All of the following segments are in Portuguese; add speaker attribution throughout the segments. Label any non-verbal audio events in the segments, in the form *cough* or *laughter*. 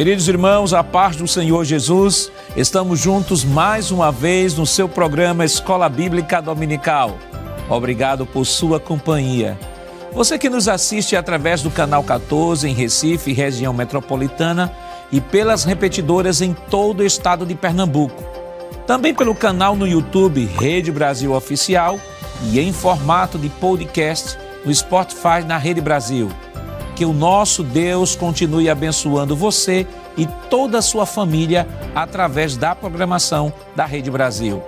Speaker 1: Queridos irmãos, a paz do Senhor Jesus, estamos juntos mais uma vez no seu programa Escola Bíblica Dominical. Obrigado por sua companhia. Você que nos assiste através do canal 14 em Recife, região metropolitana, e pelas repetidoras em todo o estado de Pernambuco. Também pelo canal no YouTube Rede Brasil Oficial e em formato de podcast no Spotify na Rede Brasil. Que o nosso Deus continue abençoando você e toda a sua família através da programação da Rede Brasil.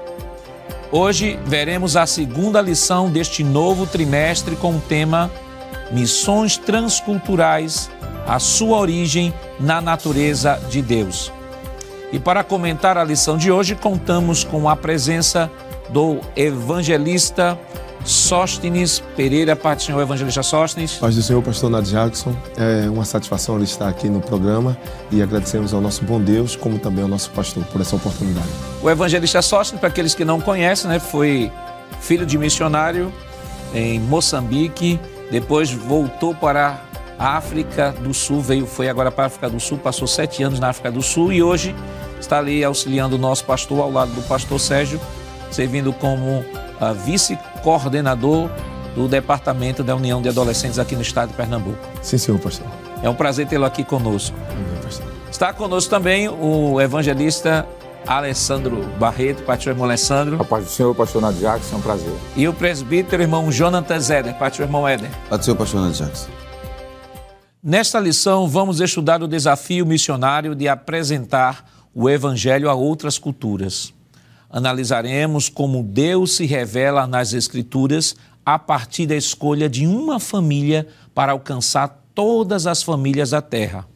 Speaker 1: Hoje veremos a segunda lição deste novo trimestre com o tema Missões Transculturais, a sua origem na natureza de Deus. E para comentar a lição de hoje, contamos com a presença do evangelista Sóstenes Pereira, Pai do Senhor Evangelista Sóstenes.
Speaker 2: Paz do Senhor, pastor Nath Jackson. É uma satisfação ele estar aqui no programa e agradecemos ao nosso bom Deus, como também ao nosso pastor, por essa oportunidade.
Speaker 1: O evangelista Sóstenes, para aqueles que não conhecem, né, foi filho de missionário em Moçambique, depois voltou para a África do Sul, veio, foi agora para a África do Sul, passou sete anos na África do Sul e hoje está ali auxiliando o nosso pastor ao lado do pastor Sérgio, servindo como uh, vice-coordenador do Departamento da União de Adolescentes aqui no estado de Pernambuco.
Speaker 2: Sim, senhor pastor.
Speaker 1: É um prazer tê-lo aqui conosco. Amém, pastor. Está conosco também o evangelista Alessandro Barreto, pastor irmão Alessandro.
Speaker 3: A paz do Senhor, pastor Nath Jackson, é um prazer.
Speaker 1: E o presbítero irmão Jonathan Zeder, pastor irmão Éder.
Speaker 4: Paz do Senhor, pastor Nath Jackson.
Speaker 1: Nesta lição, vamos estudar o desafio missionário de apresentar o Evangelho a outras culturas. Analisaremos como Deus se revela nas Escrituras a partir da escolha de uma família para alcançar todas as famílias da terra.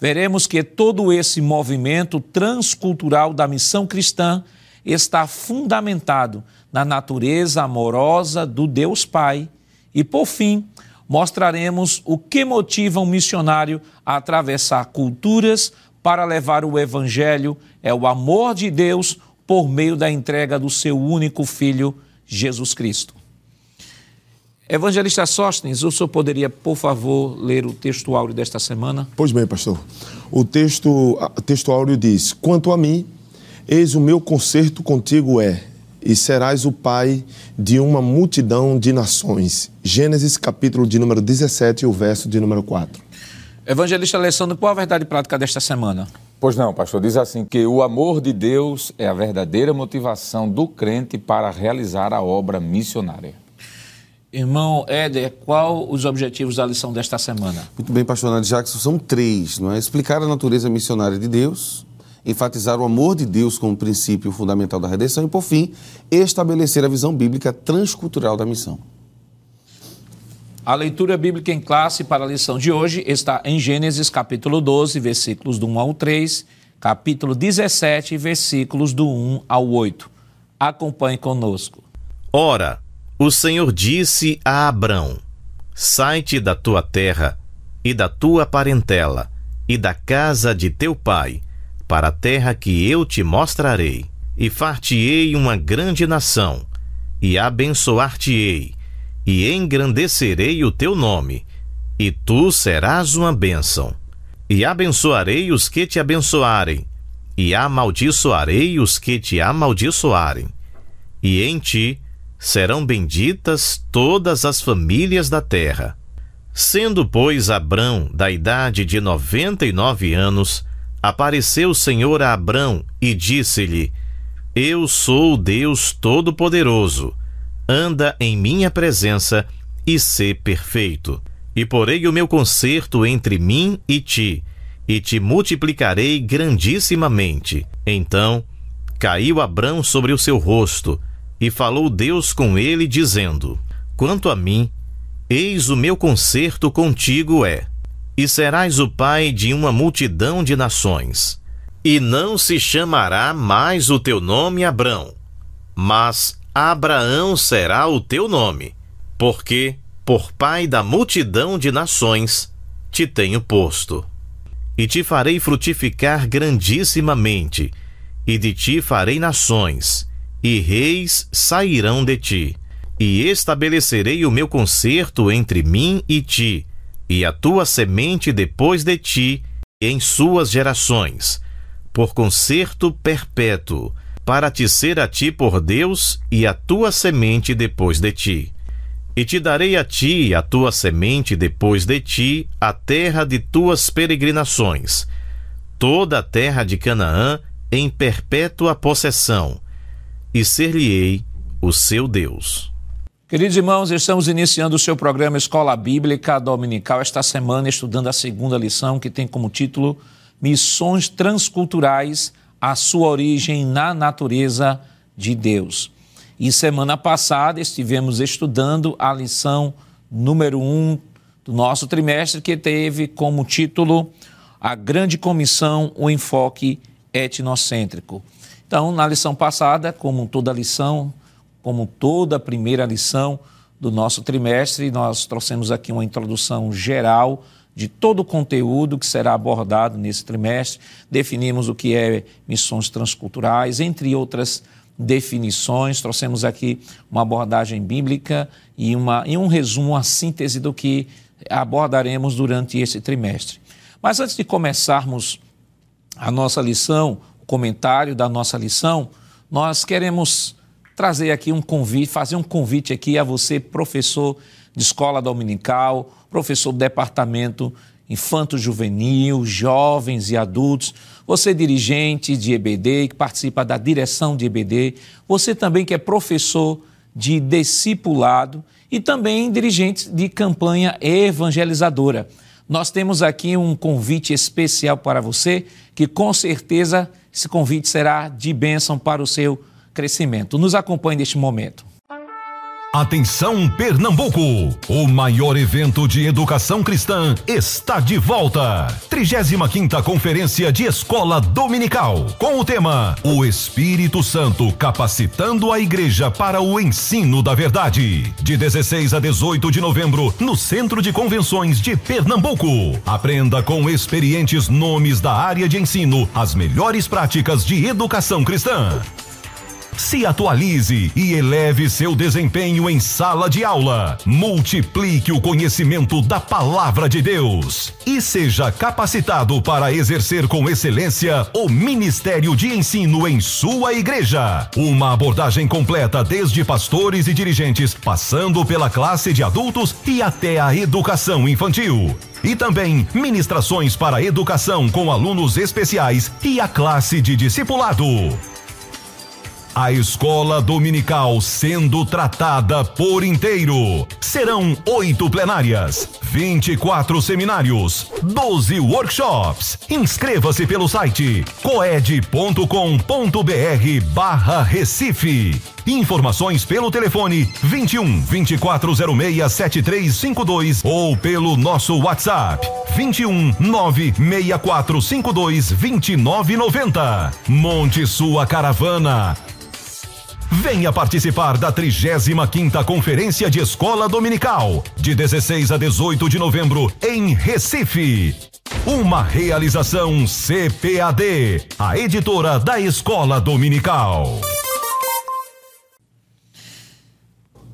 Speaker 1: Veremos que todo esse movimento transcultural da missão cristã está fundamentado na natureza amorosa do Deus Pai e, por fim, mostraremos o que motiva um missionário a atravessar culturas para levar o Evangelho é o amor de Deus por meio da entrega do seu único Filho, Jesus Cristo. Evangelista Sóstenes, o senhor poderia, por favor, ler o texto áureo desta semana?
Speaker 2: Pois bem, pastor. O texto, o texto áureo diz: Quanto a mim, eis o meu concerto contigo é, e serás o pai de uma multidão de nações. Gênesis, capítulo de número 17, o verso de número 4.
Speaker 1: Evangelista Alessandro, qual a verdade prática desta semana?
Speaker 3: Pois não, pastor, diz assim que o amor de Deus é a verdadeira motivação do crente para realizar a obra missionária.
Speaker 1: Irmão Éder, qual os objetivos da lição desta semana?
Speaker 4: Muito bem, pastor Nath Jackson, são três, não é? Explicar a natureza missionária de Deus, enfatizar o amor de Deus como princípio fundamental da redenção e, por fim, estabelecer a visão bíblica transcultural da missão.
Speaker 1: A leitura bíblica em classe para a lição de hoje está em Gênesis capítulo 12, versículos do 1 ao 3, capítulo 17, versículos do 1 ao 8. Acompanhe conosco.
Speaker 5: Ora, o Senhor disse a Abrão: Sai-te da tua terra e da tua parentela e da casa de teu pai, para a terra que eu te mostrarei, e far-te-ei uma grande nação, e abençoar-te-ei e engrandecerei o teu nome, e tu serás uma bênção. E abençoarei os que te abençoarem, e amaldiçoarei os que te amaldiçoarem. E em ti serão benditas todas as famílias da terra. Sendo, pois, Abrão da idade de noventa e nove anos, apareceu o Senhor a Abrão e disse-lhe: Eu sou o Deus Todo-Poderoso anda em minha presença e sê perfeito. E porei o meu concerto entre mim e ti, e te multiplicarei grandissimamente. Então caiu Abrão sobre o seu rosto, e falou Deus com ele, dizendo: Quanto a mim, eis o meu concerto contigo é, e serás o pai de uma multidão de nações. E não se chamará mais o teu nome Abrão, mas Abraão será o teu nome, porque, por pai da multidão de nações, te tenho posto. E te farei frutificar grandissimamente, e de ti farei nações, e reis sairão de ti. E estabelecerei o meu concerto entre mim e ti, e a tua semente depois de ti, em suas gerações, por concerto perpétuo, para te ser a ti por Deus e a tua semente depois de ti. E te darei a ti e a tua semente depois de ti a terra de tuas peregrinações, toda a terra de Canaã em perpétua possessão, e ser-lhe-ei o seu Deus.
Speaker 1: Queridos irmãos, estamos iniciando o seu programa Escola Bíblica Dominical esta semana, estudando a segunda lição, que tem como título Missões Transculturais, a sua origem na natureza de Deus. E semana passada estivemos estudando a lição número um do nosso trimestre, que teve como título A Grande Comissão, o Enfoque Etnocêntrico. Então, na lição passada, como toda lição, como toda primeira lição do nosso trimestre, nós trouxemos aqui uma introdução geral de todo o conteúdo que será abordado nesse trimestre. Definimos o que é missões transculturais, entre outras definições. Trouxemos aqui uma abordagem bíblica e, uma, e um resumo, a síntese do que abordaremos durante esse trimestre. Mas antes de começarmos a nossa lição, o comentário da nossa lição, nós queremos trazer aqui um convite, fazer um convite aqui a você, professor de escola dominical, professor do departamento infanto-juvenil, jovens e adultos, você dirigente de EBD, que participa da direção de EBD, você também que é professor de discipulado e também dirigente de campanha evangelizadora. Nós temos aqui um convite especial para você, que com certeza esse convite será de bênção para o seu crescimento. Nos acompanhe neste momento.
Speaker 6: Atenção Pernambuco! O maior evento de educação cristã está de volta. 35ª Conferência de Escola Dominical, com o tema O Espírito Santo capacitando a igreja para o ensino da verdade. De 16 a 18 de novembro, no Centro de Convenções de Pernambuco. Aprenda com experientes nomes da área de ensino as melhores práticas de educação cristã. Se atualize e eleve seu desempenho em sala de aula. Multiplique o conhecimento da palavra de Deus e seja capacitado para exercer com excelência o ministério de ensino em sua igreja. Uma abordagem completa desde pastores e dirigentes, passando pela classe de adultos e até a educação infantil e também ministrações para educação com alunos especiais e a classe de discipulado. A escola dominical sendo tratada por inteiro. Serão oito plenárias, 24 seminários, 12 workshops. Inscreva-se pelo site coed.com.br barra Recife. Informações pelo telefone 21 2406 7352 ou pelo nosso WhatsApp 21 96452 2990. Monte sua caravana Venha participar da 35ª Conferência de Escola Dominical, de 16 a 18 de novembro, em Recife. Uma realização CPAD, a editora da Escola Dominical.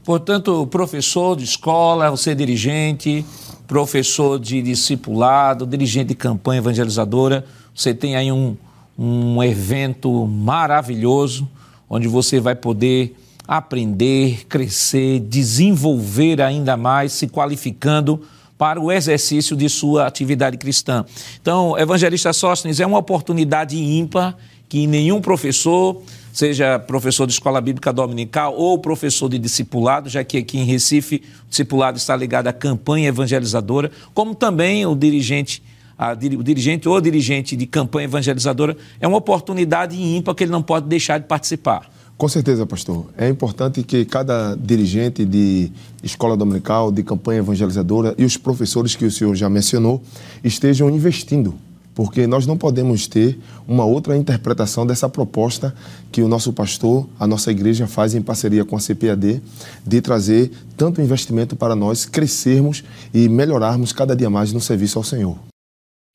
Speaker 1: Portanto, professor de escola, você dirigente, professor de discipulado, dirigente de campanha evangelizadora, você tem aí um, um evento maravilhoso onde você vai poder aprender, crescer, desenvolver ainda mais, se qualificando para o exercício de sua atividade cristã. Então, Evangelista Sóstenes é uma oportunidade ímpar que nenhum professor, seja professor de escola bíblica dominical ou professor de discipulado, já que aqui em Recife o discipulado está ligado à campanha evangelizadora, como também o dirigente a, o dirigente ou dirigente de campanha evangelizadora, é uma oportunidade ímpar que ele não pode deixar de participar.
Speaker 2: Com certeza, pastor. É importante que cada dirigente de escola dominical, de campanha evangelizadora e os professores que o senhor já mencionou estejam investindo, porque nós não podemos ter uma outra interpretação dessa proposta que o nosso pastor, a nossa igreja faz em parceria com a CPAD, de trazer tanto investimento para nós crescermos e melhorarmos cada dia mais no serviço ao Senhor.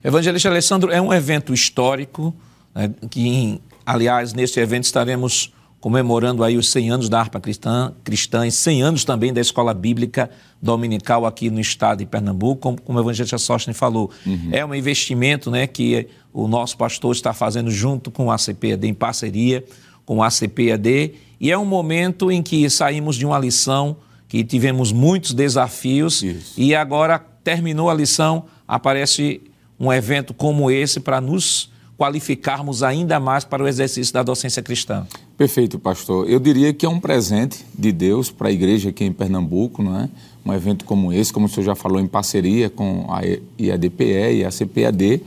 Speaker 1: Evangelista Alessandro, é um evento histórico, né, que, aliás, neste evento estaremos comemorando aí os 100 anos da harpa cristã, cristã e 100 anos também da escola bíblica dominical aqui no estado de Pernambuco, como, como o evangelista Sostene falou. Uhum. É um investimento né, que o nosso pastor está fazendo junto com a CPAD, em parceria com a CPAD, e é um momento em que saímos de uma lição que tivemos muitos desafios Isso. e agora terminou a lição, aparece um evento como esse para nos qualificarmos ainda mais para o exercício da docência cristã.
Speaker 3: Perfeito, pastor. Eu diria que é um presente de Deus para a igreja aqui em Pernambuco, não é? Um evento como esse, como o senhor já falou, em parceria com a IADPE e a CPAD,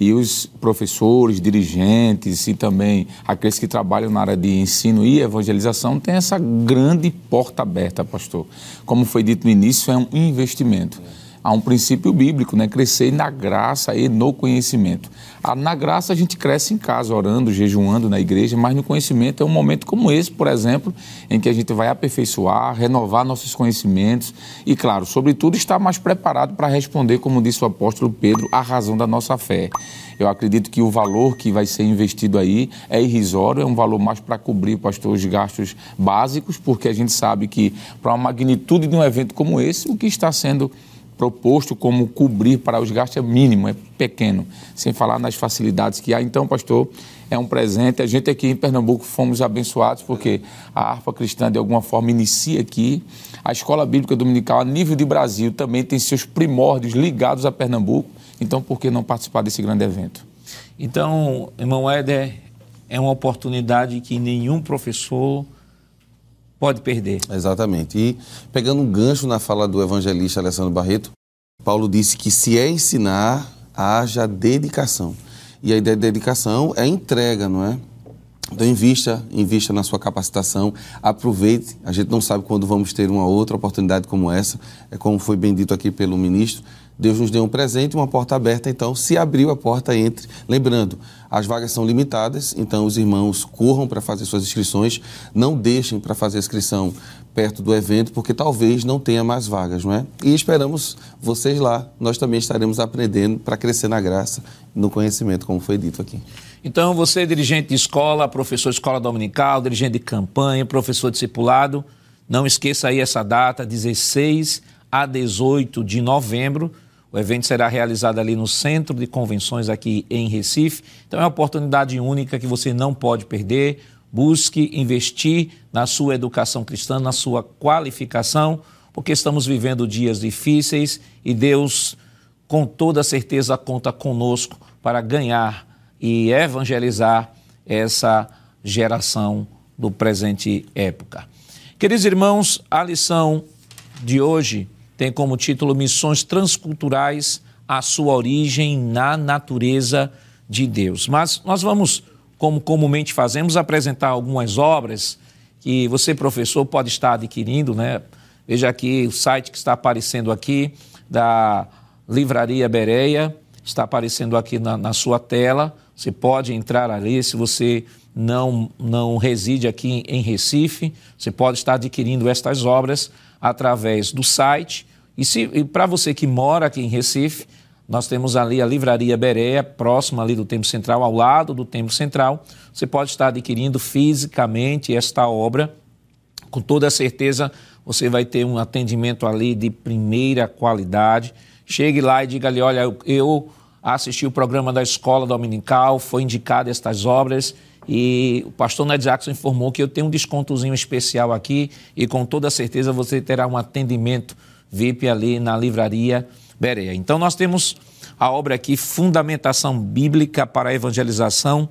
Speaker 3: e os professores, dirigentes e também aqueles que trabalham na área de ensino e evangelização têm essa grande porta aberta, pastor. Como foi dito no início, é um investimento há um princípio bíblico, né? Crescer na graça e no conhecimento. Ah, na graça a gente cresce em casa, orando, jejuando na igreja, mas no conhecimento é um momento como esse, por exemplo, em que a gente vai aperfeiçoar, renovar nossos conhecimentos e, claro, sobretudo, estar mais preparado para responder, como disse o apóstolo Pedro, a razão da nossa fé. Eu acredito que o valor que vai ser investido aí é irrisório, é um valor mais para cobrir, pastor, os gastos básicos, porque a gente sabe que para uma magnitude de um evento como esse, o que está sendo proposto como cobrir para os gastos é mínimo, é pequeno, sem falar nas facilidades que há. Então, pastor, é um presente. A gente aqui em Pernambuco fomos abençoados porque a harpa cristã, de alguma forma, inicia aqui. A Escola Bíblica Dominical, a nível de Brasil, também tem seus primórdios ligados a Pernambuco. Então, por que não participar desse grande evento?
Speaker 1: Então, irmão Éder, é uma oportunidade que nenhum professor pode perder.
Speaker 4: Exatamente. E pegando um gancho na fala do evangelista Alessandro Barreto, Paulo disse que se é ensinar, haja dedicação. E a ideia de dedicação é entrega, não é? Então, invista, invista na sua capacitação, aproveite. A gente não sabe quando vamos ter uma outra oportunidade como essa, é como foi bem dito aqui pelo ministro. Deus nos deu um presente, uma porta aberta, então se abriu a porta, entre. Lembrando, as vagas são limitadas, então os irmãos corram para fazer suas inscrições, não deixem para fazer a inscrição perto do evento, porque talvez não tenha mais vagas, não é? E esperamos vocês lá, nós também estaremos aprendendo para crescer na graça, no conhecimento, como foi dito aqui.
Speaker 1: Então, você, dirigente de escola, professor de escola dominical, dirigente de campanha, professor discipulado, não esqueça aí essa data, 16 a 18 de novembro, o evento será realizado ali no Centro de Convenções aqui em Recife. Então é uma oportunidade única que você não pode perder. Busque investir na sua educação cristã, na sua qualificação, porque estamos vivendo dias difíceis e Deus, com toda certeza, conta conosco para ganhar e evangelizar essa geração do presente época. Queridos irmãos, a lição de hoje tem como título Missões Transculturais, a sua origem na natureza de Deus. Mas nós vamos, como comumente fazemos, apresentar algumas obras que você, professor, pode estar adquirindo, né? Veja aqui o site que está aparecendo aqui da Livraria Bereia, está aparecendo aqui na, na sua tela. Você pode entrar ali se você não, não reside aqui em Recife, você pode estar adquirindo estas obras através do site. E, e para você que mora aqui em Recife, nós temos ali a Livraria Berea, próxima ali do Templo Central, ao lado do Templo Central. Você pode estar adquirindo fisicamente esta obra. Com toda certeza, você vai ter um atendimento ali de primeira qualidade. Chegue lá e diga ali, olha, eu assisti o programa da Escola Dominical, foi indicado estas obras e o pastor Ned Jackson informou que eu tenho um descontozinho especial aqui e com toda certeza você terá um atendimento VIP ali na livraria Berea. Então nós temos a obra aqui Fundamentação Bíblica para a Evangelização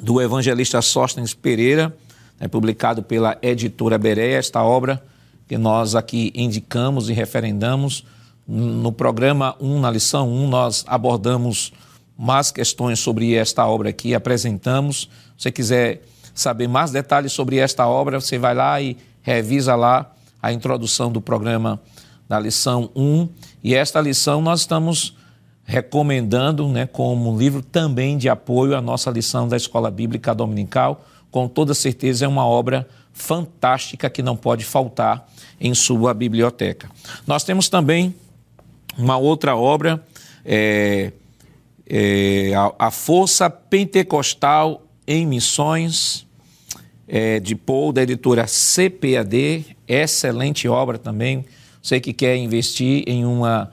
Speaker 1: do evangelista Sóstenes Pereira, né, publicado pela editora Berea, esta obra que nós aqui indicamos e referendamos. No programa 1, na lição 1, nós abordamos mais questões sobre esta obra aqui, apresentamos. Se você quiser saber mais detalhes sobre esta obra, você vai lá e revisa lá a introdução do programa da lição 1. E esta lição nós estamos recomendando né, como um livro também de apoio à nossa lição da Escola Bíblica Dominical. Com toda certeza é uma obra fantástica que não pode faltar em sua biblioteca. Nós temos também uma outra obra, é, é, a, a Força Pentecostal em Missões, é, de Paul, da editora CPAD, excelente obra também. Você que quer investir em uma,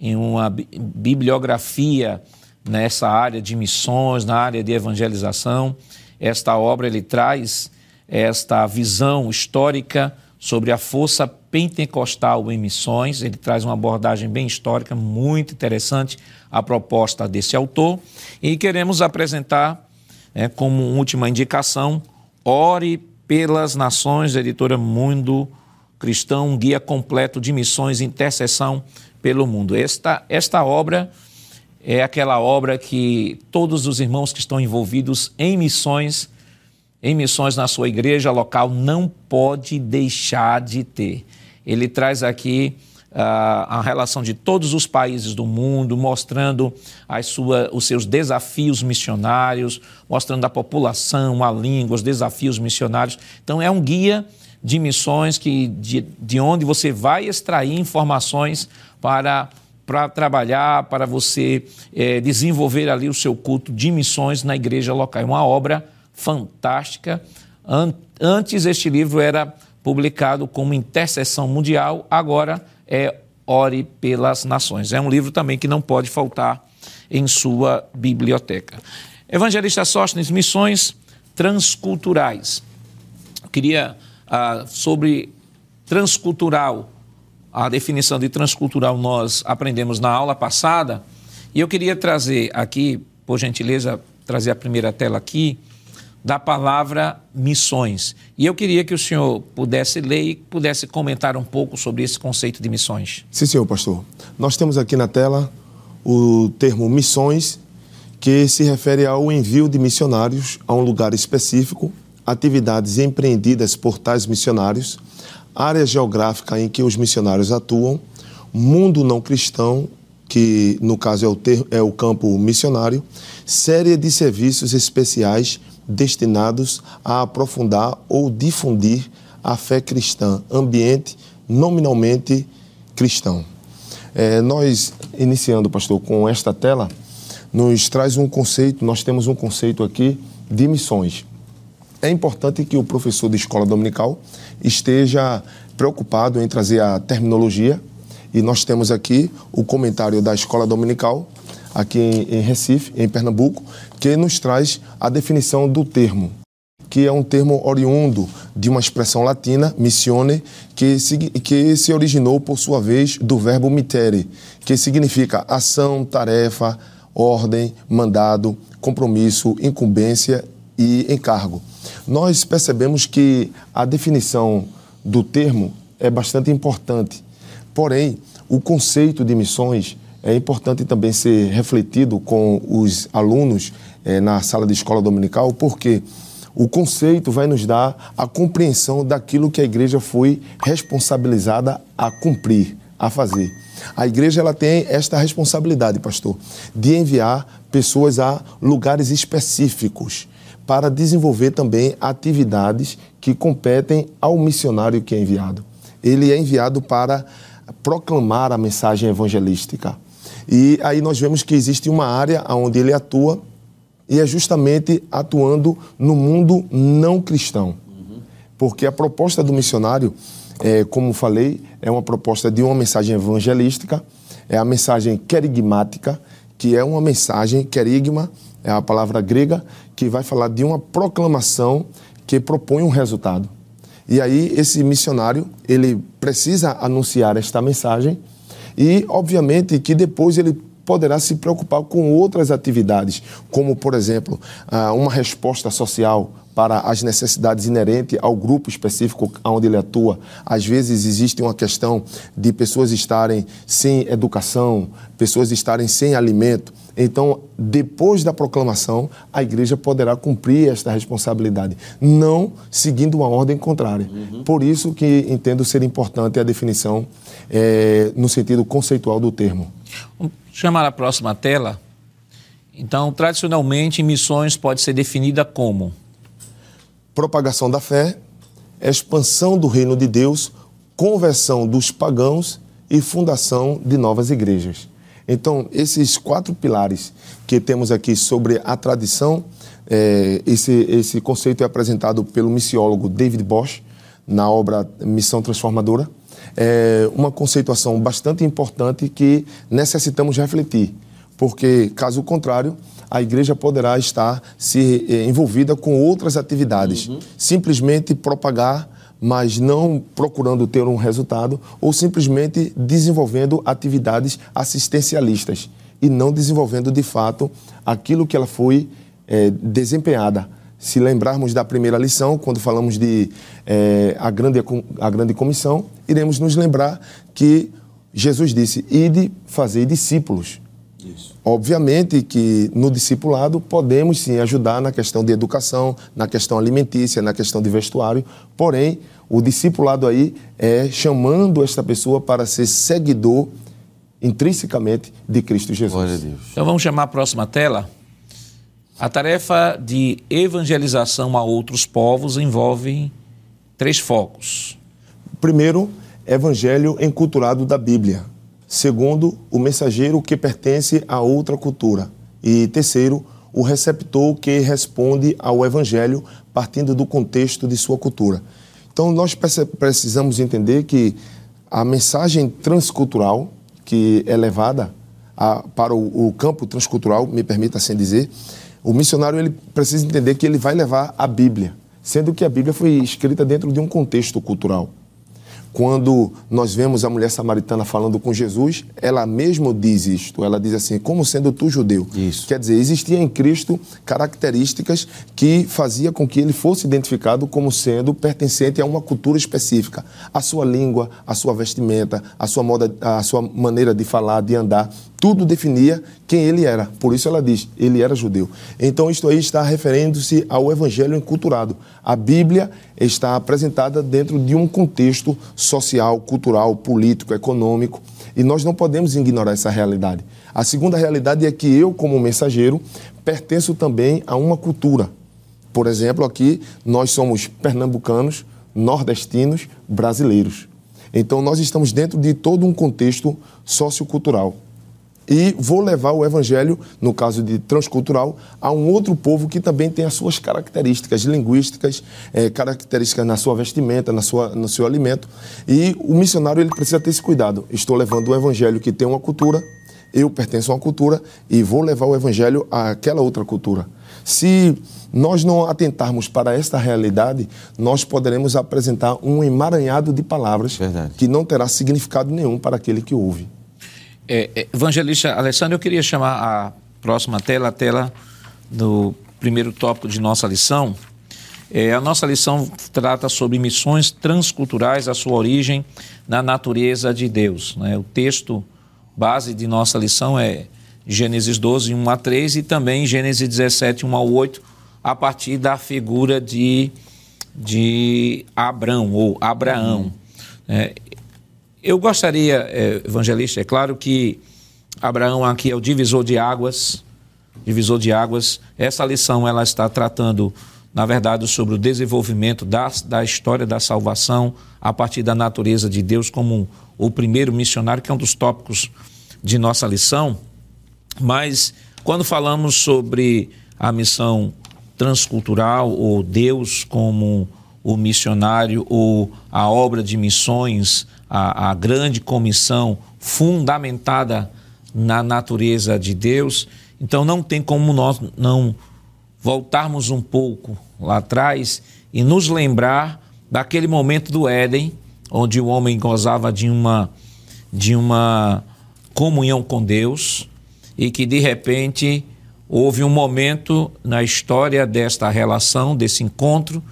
Speaker 1: em uma bibliografia nessa área de missões, na área de evangelização, esta obra ele traz esta visão histórica sobre a força pentecostal em missões. Ele traz uma abordagem bem histórica, muito interessante, a proposta desse autor. E queremos apresentar, é, como última indicação, Ore pelas Nações, editora Mundo Cristão, um guia completo de missões e intercessão pelo mundo. Esta, esta obra é aquela obra que todos os irmãos que estão envolvidos em missões, em missões na sua igreja local, não pode deixar de ter. Ele traz aqui a relação de todos os países do mundo, mostrando as sua, os seus desafios missionários, mostrando a população, a língua, os desafios missionários. Então, é um guia de missões que, de, de onde você vai extrair informações para, para trabalhar, para você é, desenvolver ali o seu culto de missões na igreja local. É uma obra fantástica. Antes, este livro era publicado como Intercessão Mundial, agora é Ore pelas Nações. É um livro também que não pode faltar em sua biblioteca. Evangelista Sóstenes, missões transculturais. Eu queria, ah, sobre transcultural, a definição de transcultural nós aprendemos na aula passada, e eu queria trazer aqui, por gentileza, trazer a primeira tela aqui, da palavra missões. E eu queria que o senhor pudesse ler e pudesse comentar um pouco sobre esse conceito de missões.
Speaker 2: Sim, senhor pastor. Nós temos aqui na tela o termo missões, que se refere ao envio de missionários a um lugar específico, atividades empreendidas por tais missionários, área geográfica em que os missionários atuam, mundo não cristão, que no caso é o, ter, é o campo missionário, série de serviços especiais destinados a aprofundar ou difundir a fé cristã, ambiente nominalmente cristão. É, nós, iniciando, pastor, com esta tela, nos traz um conceito, nós temos um conceito aqui de missões. É importante que o professor de escola dominical esteja preocupado em trazer a terminologia, e nós temos aqui o comentário da escola dominical, aqui em, Recife, em Pernambuco, que nos traz a definição do termo, que é um termo oriundo de uma expressão latina, missione, que se, que se originou, por sua vez, do verbo mitere, que significa ação, tarefa, ordem, mandado, compromisso, incumbência e encargo. Nós percebemos que a definição do termo é bastante importante, porém, o conceito de missões é importante também ser refletido com os alunos é, na sala de escola dominical, porque o conceito vai nos dar a compreensão daquilo que a igreja foi responsabilizada a cumprir, a fazer. A igreja ela tem esta responsabilidade, pastor, de enviar pessoas a lugares específicos para desenvolver também atividades que competem ao missionário que é enviado. Ele é enviado para proclamar a mensagem evangelística. E aí nós vemos que existe uma área onde ele atua e é justamente atuando no mundo não cristão. Porque a proposta do missionário, é, como falei, é uma proposta de uma mensagem evangelística, é a mensagem querigmática, que é uma mensagem, querigma é a palavra grega, que vai falar de uma proclamação que propõe um resultado. E aí esse missionário, ele precisa anunciar esta mensagem e, obviamente, que depois ele poderá se preocupar com outras atividades, como, por exemplo, ah, uma resposta social para as necessidades inerentes ao grupo específico onde ele atua. Às vezes existe uma questão de pessoas estarem sem educação, pessoas estarem sem alimento. Então, depois da proclamação, a igreja poderá cumprir esta responsabilidade, não seguindo uma ordem contrária. Uhum. Por isso que entendo ser importante a definição é, no sentido conceitual do termo.
Speaker 1: Vamos chamar a próxima tela. Então, tradicionalmente, missões pode ser definida como
Speaker 2: propagação da fé, expansão do reino de Deus, conversão dos pagãos e fundação de novas igrejas. Então, esses quatro pilares que temos aqui sobre a tradição É, esse, esse conceito é apresentado pelo missiólogo David Bosch na obra Missão Transformadora. É uma conceituação bastante importante que necessitamos refletir, porque, caso contrário, a igreja poderá estar se eh, envolvida com outras atividades, uhum. simplesmente propagar mas não procurando ter um resultado, ou simplesmente desenvolvendo atividades assistencialistas e não desenvolvendo de fato aquilo que ela foi é, desempenhada. Se lembrarmos da primeira lição, quando falamos de é, a, grande, a grande comissão, iremos nos lembrar que Jesus disse: Ide fazer discípulos. Isso. Obviamente que no discipulado podemos sim ajudar na questão de educação, na questão alimentícia, na questão de vestuário, porém, o discipulado aí é chamando esta pessoa para ser seguidor intrinsecamente de Cristo Jesus.
Speaker 1: Então vamos chamar a próxima tela. A tarefa de evangelização a outros povos envolve três focos.
Speaker 2: Primeiro, evangelho enculturado da Bíblia. Segundo, o mensageiro que pertence a outra cultura. E terceiro, o receptor que responde ao evangelho partindo do contexto de sua cultura. Então, nós precisamos entender que a mensagem transcultural que é levada a, para o, o, campo transcultural, me permita assim dizer, o missionário ele precisa entender que ele vai levar a Bíblia, sendo que a Bíblia foi escrita dentro de um contexto cultural. Quando nós vemos a mulher samaritana falando com Jesus, ela mesmo diz isto. Ela diz assim: como sendo tu judeu. Isso. Quer dizer, existia em Cristo características que fazia com que ele fosse identificado como sendo pertencente a uma cultura específica. A sua língua, a sua vestimenta, a sua, moda, a sua maneira de falar, de andar, tudo definia quem ele era. Por isso ela diz, ele era judeu. Então isto aí está referindo-se ao evangelho enculturado. A Bíblia está apresentada dentro de um contexto social, cultural, político, econômico, e nós não podemos ignorar essa realidade. A segunda realidade é que eu, como mensageiro, pertenço também a uma cultura. Por exemplo, aqui nós somos pernambucanos, nordestinos, brasileiros. Então nós estamos dentro de todo um contexto sociocultural e vou levar o evangelho, no caso de transcultural, a um outro povo que também tem as suas características linguísticas, é, características na sua vestimenta, na sua, no seu alimento. E o missionário ele precisa ter esse cuidado. Estou levando o evangelho que tem uma cultura, eu pertenço a uma cultura e vou levar o evangelho àquela outra cultura. Se nós não atentarmos para esta realidade, nós poderemos apresentar um emaranhado de palavras Verdade. que não terá significado nenhum para aquele que ouve.
Speaker 1: É, é, evangelista Alessandro, eu queria chamar a próxima tela, a tela do primeiro tópico de nossa lição. É, a nossa lição trata sobre missões transculturais, a sua origem na natureza de Deus. Né? O texto base de nossa lição é Gênesis 12, 1 a 3 e também Gênesis 17, 1 a 8, a partir da figura de, de Abrão ou Abraão. Uhum. É, eu gostaria, é, evangelista, é claro que Abraão aqui é o divisor de águas, divisor de águas. Essa lição ela está tratando, na verdade, sobre o desenvolvimento da, da história da salvação a partir da natureza de Deus como o primeiro missionário, que é um dos tópicos de nossa lição. Mas quando falamos sobre a missão transcultural ou Deus como o missionário ou a obra de missões a, a grande comissão fundamentada na natureza de Deus. Então não tem como nós não voltarmos um pouco lá atrás e nos lembrar daquele momento do Éden, onde o homem gozava de uma de uma comunhão com Deus e que de repente houve um momento na história desta relação, desse encontro,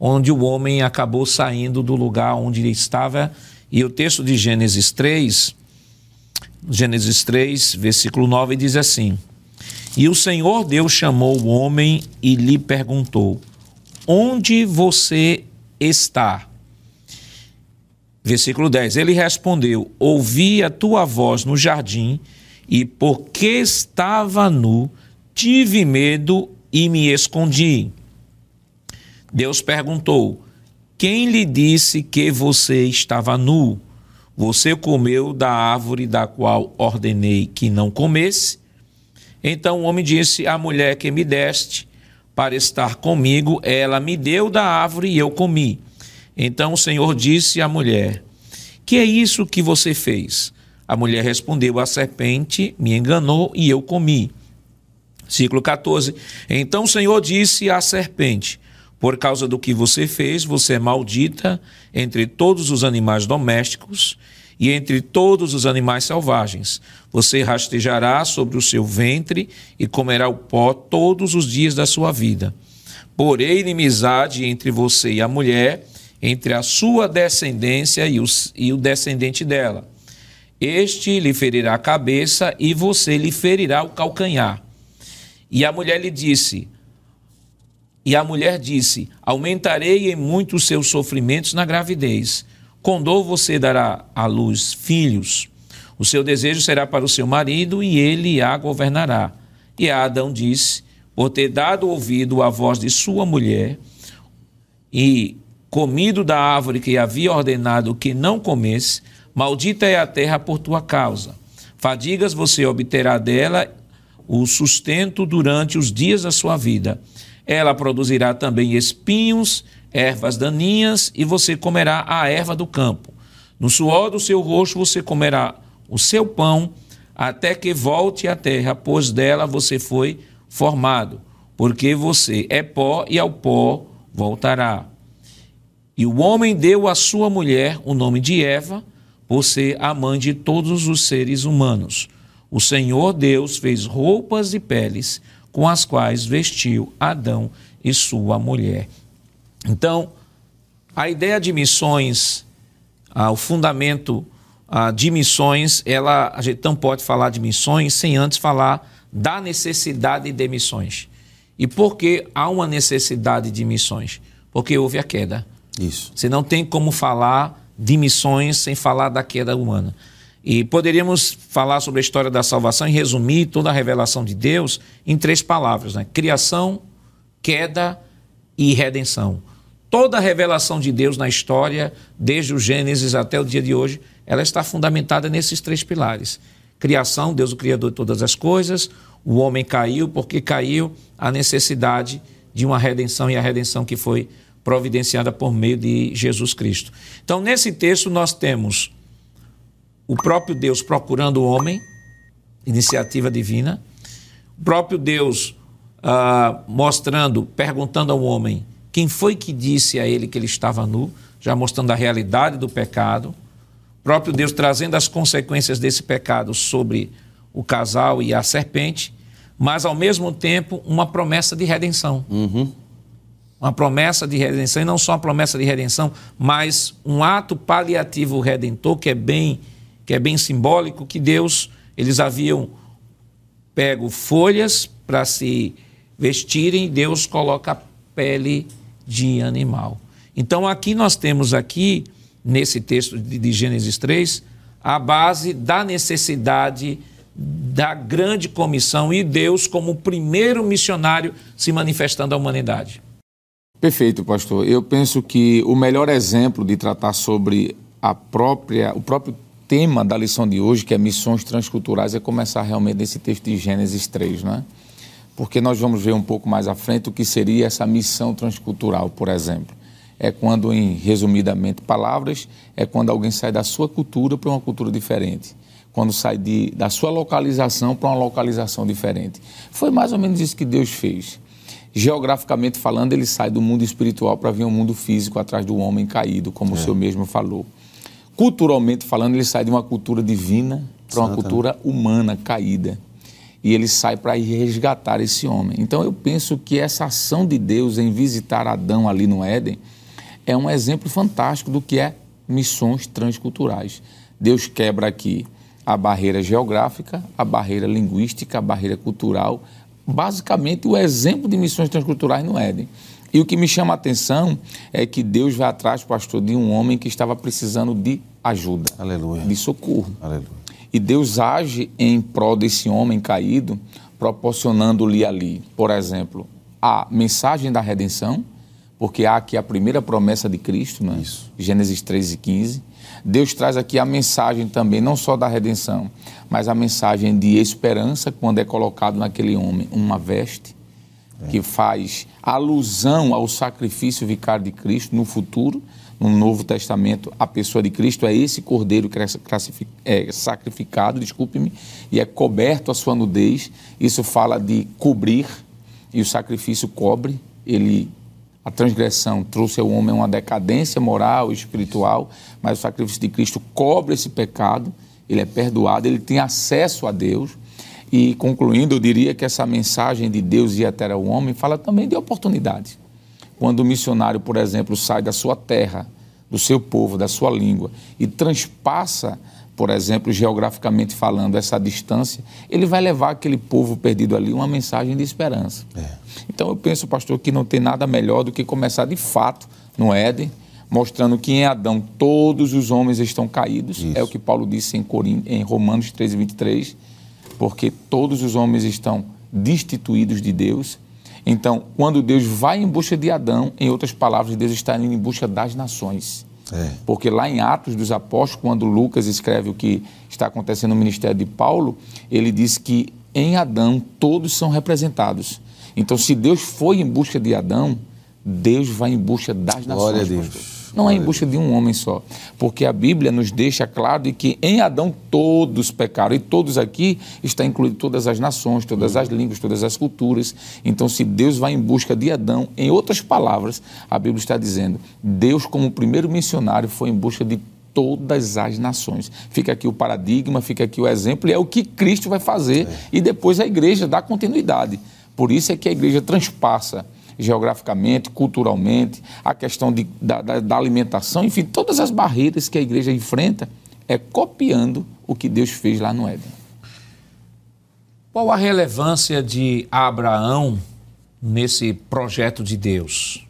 Speaker 1: onde o homem acabou saindo do lugar onde ele estava e o texto de Gênesis 3, Gênesis 3, versículo 9, diz assim: E o Senhor Deus chamou o homem e lhe perguntou: Onde você está? Versículo 10: Ele respondeu: Ouvi a tua voz no jardim, e porque estava nu, tive medo e me escondi. Deus perguntou: quem lhe disse que você estava nu? Você comeu da árvore da qual ordenei que não comesse? Então o homem disse: A mulher que me deste para estar comigo, ela me deu da árvore e eu comi. Então o Senhor disse à mulher: Que é isso que você fez? A mulher respondeu: A serpente me enganou e eu comi. Ciclo 14. Então o Senhor disse à serpente: Por causa do que você fez, você é maldita entre todos os animais domésticos e entre todos os animais selvagens. Você rastejará sobre o seu ventre e comerá o pó todos os dias da sua vida. Porém, inimizade entre você e a mulher, entre a sua descendência e, e o descendente dela. Este lhe ferirá a cabeça e você lhe ferirá o calcanhar. E a mulher lhe disse: E a mulher disse: Aumentarei em muito os seus sofrimentos na gravidez com dor você dará à luz filhos. O seu desejo será para o seu marido e ele a governará. E Adão disse: Por ter dado ouvido à voz de sua mulher e comido da árvore que havia ordenado que não comesse, maldita é a terra por tua causa. Fadigas você obterá dela o sustento durante os dias da sua vida. Ela produzirá também espinhos ervas daninhas e você comerá a erva do campo. No suor do seu rosto você comerá o seu pão até que volte à terra, pois dela você foi formado, porque você é pó e ao pó voltará. E o homem deu à sua mulher o nome de Eva, por ser a mãe de todos os seres humanos. O Senhor Deus fez roupas de peles com as quais vestiu Adão e sua mulher. Então, a ideia de missões, ah, o fundamento ah, de missões, ela, a gente não pode falar de missões sem antes falar da necessidade de missões. E por que há uma necessidade de missões? Porque houve a queda.
Speaker 4: Isso.
Speaker 1: Você não tem como falar de missões sem falar da queda humana. E poderíamos falar sobre a história da salvação e resumir toda a revelação de Deus em três palavras: né? criação, queda e redenção. Toda a revelação de Deus na história, desde o Gênesis até o dia de hoje, ela está fundamentada nesses três pilares. Criação, Deus o Criador de todas as coisas, o homem caiu, porque caiu a necessidade de uma redenção e a redenção que foi providenciada por meio de Jesus Cristo. Então, nesse texto, nós temos o próprio Deus procurando o homem, iniciativa divina, o próprio Deus uh, mostrando, perguntando ao homem quem foi que disse a ele que ele estava nu, já mostrando a realidade do pecado. O próprio Deus trazendo as consequências desse pecado sobre o casal e a serpente, mas ao mesmo tempo uma promessa de redenção.
Speaker 4: Uhum.
Speaker 1: Uma promessa de redenção, e não só uma promessa de redenção, mas um ato paliativo redentor que é bem, que é bem simbólico, que Deus, eles haviam pego folhas para se vestirem, Deus coloca pele de animal. Então aqui nós temos aqui, nesse texto de Gênesis 3, a base da necessidade da grande comissão e Deus como primeiro missionário se manifestando à humanidade.
Speaker 3: Perfeito, pastor. Eu penso que o melhor exemplo de tratar sobre a própria, o próprio tema da lição de hoje, que é missões transculturais, é começar realmente nesse texto de Gênesis 3, não é? porque nós vamos ver um pouco mais à frente o que seria essa missão transcultural, por exemplo. É quando, em resumidamente palavras, é quando alguém sai da sua cultura para uma cultura diferente. Quando sai de, da sua localização para uma localização diferente. Foi mais ou menos isso que Deus fez. Geograficamente falando, ele sai do mundo espiritual para vir ao mundo físico atrás do homem caído, como é. o senhor mesmo falou. Culturalmente falando, ele sai de uma cultura divina para uma cultura humana caída e ele sai para ir resgatar esse homem. Então eu penso que essa ação de Deus em visitar Adão ali no Éden é um exemplo fantástico do que é missões transculturais. Deus quebra aqui a barreira geográfica, a barreira linguística, a barreira cultural, basicamente o exemplo de missões transculturais no Éden. E o que me chama a atenção é que Deus vai atrás, pastor, de um homem que estava precisando de ajuda,
Speaker 4: Aleluia.
Speaker 3: de socorro.
Speaker 4: Aleluia.
Speaker 3: E Deus age em prol desse homem caído, proporcionando-lhe ali, por exemplo, a mensagem da redenção, porque há aqui a primeira promessa de Cristo, né?
Speaker 4: Isso.
Speaker 3: Gênesis 3 e 15. Deus traz aqui a mensagem também, não só da redenção, mas a mensagem de esperança, quando é colocado naquele homem uma veste, que faz alusão ao sacrifício vicário de Cristo no futuro, no Novo Testamento, a pessoa de Cristo é esse cordeiro que é sacrificado, desculpe-me, e é coberto a sua nudez. Isso fala de cobrir, e o sacrifício cobre, ele a transgressão trouxe ao homem uma decadência moral e espiritual, mas o sacrifício de Cristo cobre esse pecado, ele é perdoado, ele tem acesso a Deus. E concluindo, eu diria que essa mensagem de Deus ir até o homem fala também de oportunidade. Quando o missionário, por exemplo, sai da sua terra, do seu povo, da sua língua e transpassa, por exemplo, geograficamente falando, essa distância, ele vai levar aquele povo perdido ali uma mensagem de esperança. É. Então eu penso, pastor, que não tem nada melhor do que começar de fato no Éden, mostrando que em Adão todos os homens estão caídos. Isso. É o que Paulo disse em, Corim, em Romanos 13, 23 porque todos os homens estão destituídos de Deus. Então, quando Deus vai em busca de Adão, em outras palavras, Deus está indo em busca das nações. É. Porque lá em Atos dos Apóstolos, quando Lucas escreve o que está acontecendo no ministério de Paulo, ele diz que em Adão todos são representados. Então, se Deus foi em busca de Adão, Deus vai em busca das nações.
Speaker 4: Glória a Deus. Pastor.
Speaker 3: Não é em busca de um homem só. Porque a Bíblia nos deixa claro de que em Adão todos pecaram. E todos aqui está incluído todas as nações, todas as línguas, todas as culturas. Então, se Deus vai em busca de Adão, em outras palavras, a Bíblia está dizendo: Deus, como primeiro missionário, foi em busca de todas as nações. Fica aqui o paradigma, fica aqui o exemplo, e é o que Cristo vai fazer. É. E depois a igreja dá continuidade. Por isso é que a igreja transpassa geograficamente, culturalmente, a questão de, da, da, da alimentação, enfim, todas as barreiras que a igreja enfrenta é copiando o que Deus fez lá no Éden.
Speaker 1: Qual a relevância de Abraão nesse projeto de Deus?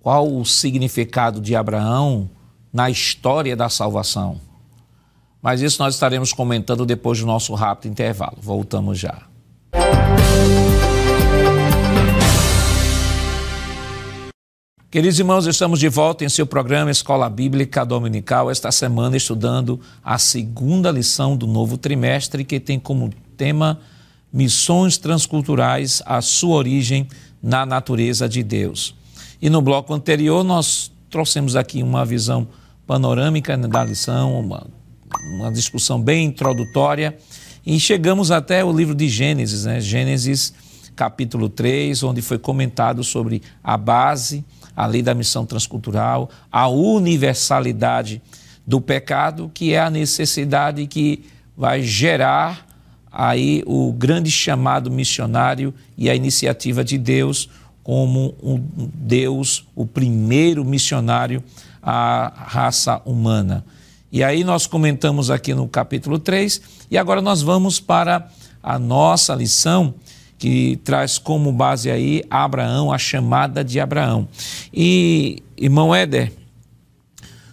Speaker 1: Qual o significado de Abraão na história da salvação? Mas isso nós estaremos comentando depois do nosso rápido intervalo. Voltamos já. Queridos irmãos, estamos de volta em seu programa Escola Bíblica Dominical, esta semana estudando a segunda lição do novo trimestre, que tem como tema Missões Transculturais, a sua origem na natureza de Deus. E no bloco anterior, nós trouxemos aqui uma visão panorâmica da lição, uma, uma discussão bem introdutória, e chegamos até o livro de Gênesis, né? Gênesis capítulo 3, onde foi comentado sobre a base a lei da missão transcultural, a universalidade do pecado, que é a necessidade que vai gerar aí o grande chamado missionário e a iniciativa de Deus como um Deus, o primeiro missionário à raça humana. E aí nós comentamos aqui no capítulo 3 e agora nós vamos para a nossa lição que traz como base aí Abraão, a chamada de Abraão. E, irmão Éder,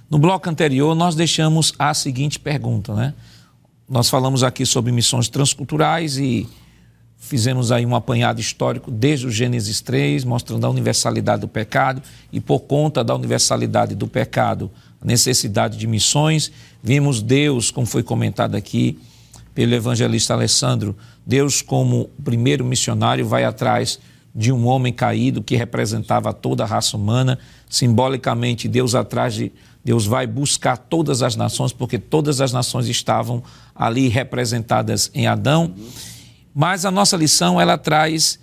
Speaker 1: no bloco anterior nós deixamos a seguinte pergunta, né? Nós falamos aqui sobre missões transculturais e fizemos aí um apanhado histórico desde o Gênesis 3, mostrando a universalidade do pecado e por conta da universalidade do pecado, a necessidade de missões, vimos Deus, como foi comentado aqui pelo evangelista Alessandro, Deus, como primeiro missionário, vai atrás de um homem caído que representava toda a raça humana. Simbolicamente, Deus atrás de Deus vai buscar todas as nações, porque todas as nações estavam ali representadas em Adão. Mas a nossa lição ela traz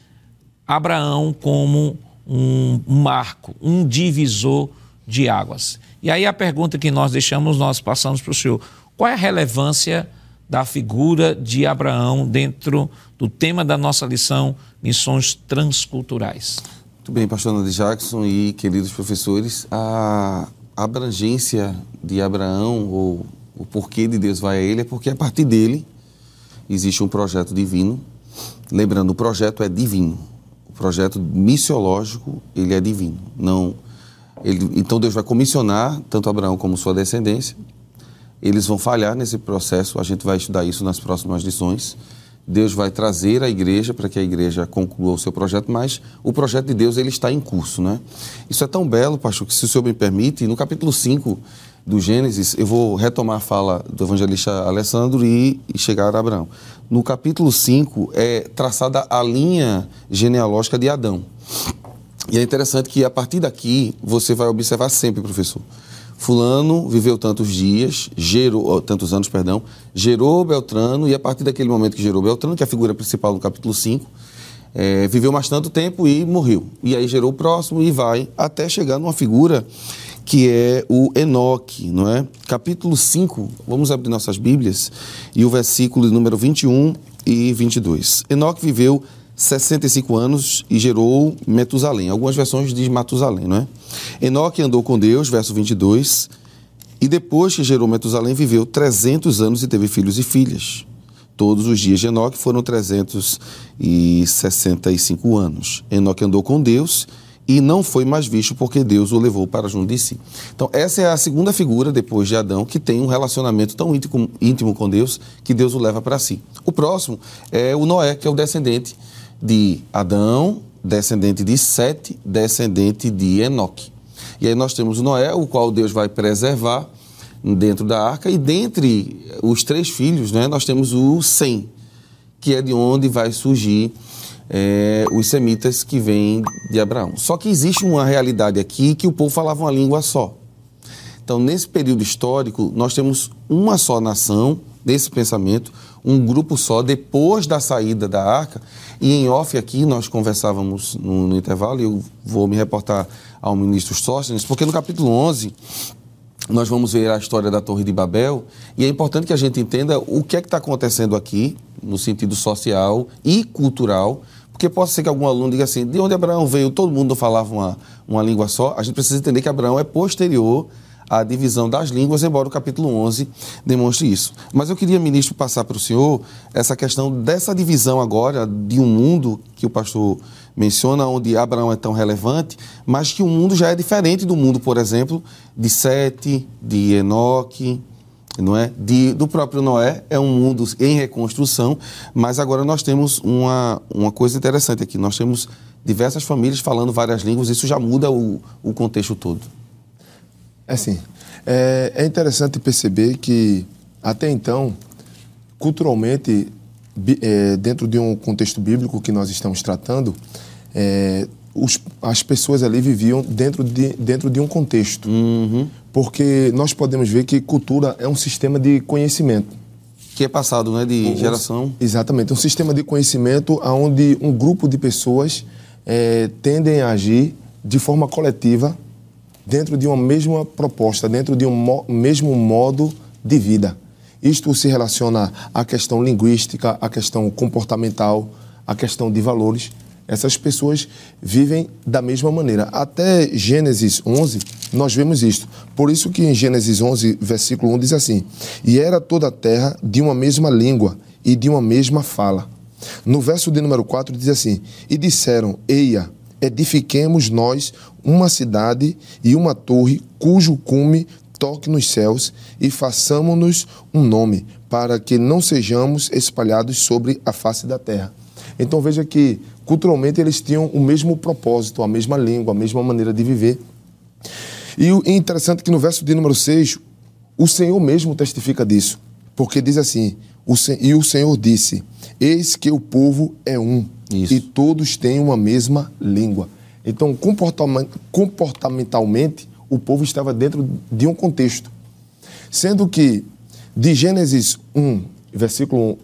Speaker 1: Abraão como um marco, um divisor de águas. E aí a pergunta que nós deixamos, nós passamos para o senhor: qual é a relevância da figura de Abraão dentro do tema da nossa lição, missões transculturais.
Speaker 4: Muito bem, pastor Nando Jackson e queridos professores, a abrangência de Abraão, ou o porquê de Deus vai a ele, é porque a partir dele existe um projeto divino. Lembrando, o projeto é divino. O projeto missiológico, ele é divino. Não, ele, então Deus vai comissionar tanto Abraão como sua descendência eles vão falhar nesse processo, a gente vai estudar isso nas próximas lições. Deus vai trazer a igreja para que a igreja conclua o seu projeto, mas o projeto de Deus ele está em curso, né? Isso é tão belo, pastor, que se o senhor me permite, no capítulo 5 do Gênesis, eu vou retomar a fala do evangelista Alessandro e, e chegar a Abraão. No capítulo 5 é traçada a linha genealógica de Adão. E é interessante que a partir daqui você vai observar sempre, professor. Fulano viveu tantos dias, gerou, tantos anos, perdão, gerou Beltrano, e a partir daquele momento que gerou Beltrano, que é a figura principal do capítulo 5, é, viveu mais tanto tempo e morreu. E aí gerou o próximo e vai até chegar numa figura que é o Enoque, não é? Capítulo 5, vamos abrir nossas Bíblias, e o versículo número 21 e 22. Enoque viveu 65 anos e gerou Metusalém. Algumas versões diz Matusalém, não é? Enoque andou com Deus, verso 22, e depois que gerou Metusalém, viveu 300 anos e teve filhos e filhas. Todos os dias de Enoque foram 365 anos. Enoque andou com Deus e não foi mais visto porque Deus o levou para junto de si. Então, essa é a segunda figura, depois de Adão, que tem um relacionamento tão íntimo, íntimo com Deus que Deus o leva para si. O próximo é o Noé, que é o descendente de Adão, descendente de Sete, descendente de Enoque. E aí nós temos Noé, o qual Deus vai preservar dentro da arca, e dentre os três filhos, né, nós temos o Sem, que é de onde vai surgir é, os semitas que vêm de Abraão. Só que existe uma realidade aqui que o povo falava uma língua só. Então, nesse período histórico, nós temos uma só nação, nesse pensamento, um grupo só, depois da saída da arca. E em off aqui, nós conversávamos no, no intervalo, e eu vou me reportar ao ministro Sóstenes, porque no capítulo 11, nós vamos ver a história da Torre de Babel, e é importante que a gente entenda o que é que está acontecendo aqui, no sentido social e cultural, porque pode ser que algum aluno diga assim, de onde Abraão veio, todo mundo falava uma, uma língua só, a gente precisa entender que Abraão é posterior a divisão das línguas, embora o capítulo 11 demonstre isso. Mas eu queria, ministro, passar para o senhor essa questão dessa divisão agora de um mundo que o pastor menciona, onde Abraão é tão relevante, mas que o mundo já é diferente do mundo, por exemplo, de Sete, de Enoque, não é? De, do próprio Noé, é um mundo em reconstrução, mas agora nós temos uma, uma coisa interessante aqui, nós temos diversas famílias falando várias línguas, isso já muda o, o contexto todo.
Speaker 2: É assim, é, é interessante perceber que até então, culturalmente, é, dentro de um contexto bíblico que nós estamos tratando, é, os, as pessoas ali viviam dentro de, dentro de um contexto.
Speaker 4: Uhum.
Speaker 2: Porque nós podemos ver que cultura é um sistema de conhecimento.
Speaker 4: Que é passado, né, de geração.
Speaker 2: Exatamente, um sistema de conhecimento onde um grupo de pessoas é, tendem a agir de forma coletiva dentro de uma mesma proposta, dentro de um mo mesmo modo de vida. Isto se relaciona à questão linguística, à questão comportamental, à questão de valores. Essas pessoas vivem da mesma maneira. Até Gênesis 11, nós vemos isto. Por isso que em Gênesis 11, versículo 1 diz assim: "E era toda a terra de uma mesma língua e de uma mesma fala". No verso de número 4 diz assim: "E disseram: Eia, edifiquemos nós uma cidade e uma torre cujo cume toque nos céus e façamos-nos um nome, para que não sejamos espalhados sobre a face da terra. Então veja que culturalmente eles tinham o mesmo propósito, a mesma língua, a mesma maneira de viver. E o interessante é que no verso de número 6, o Senhor mesmo testifica disso, porque diz assim: E o Senhor disse: Eis que o povo é um, Isso. e todos têm uma mesma língua. Então, comportamentalmente, o povo estava dentro de um contexto. Sendo que de Gênesis 1, versículo 1,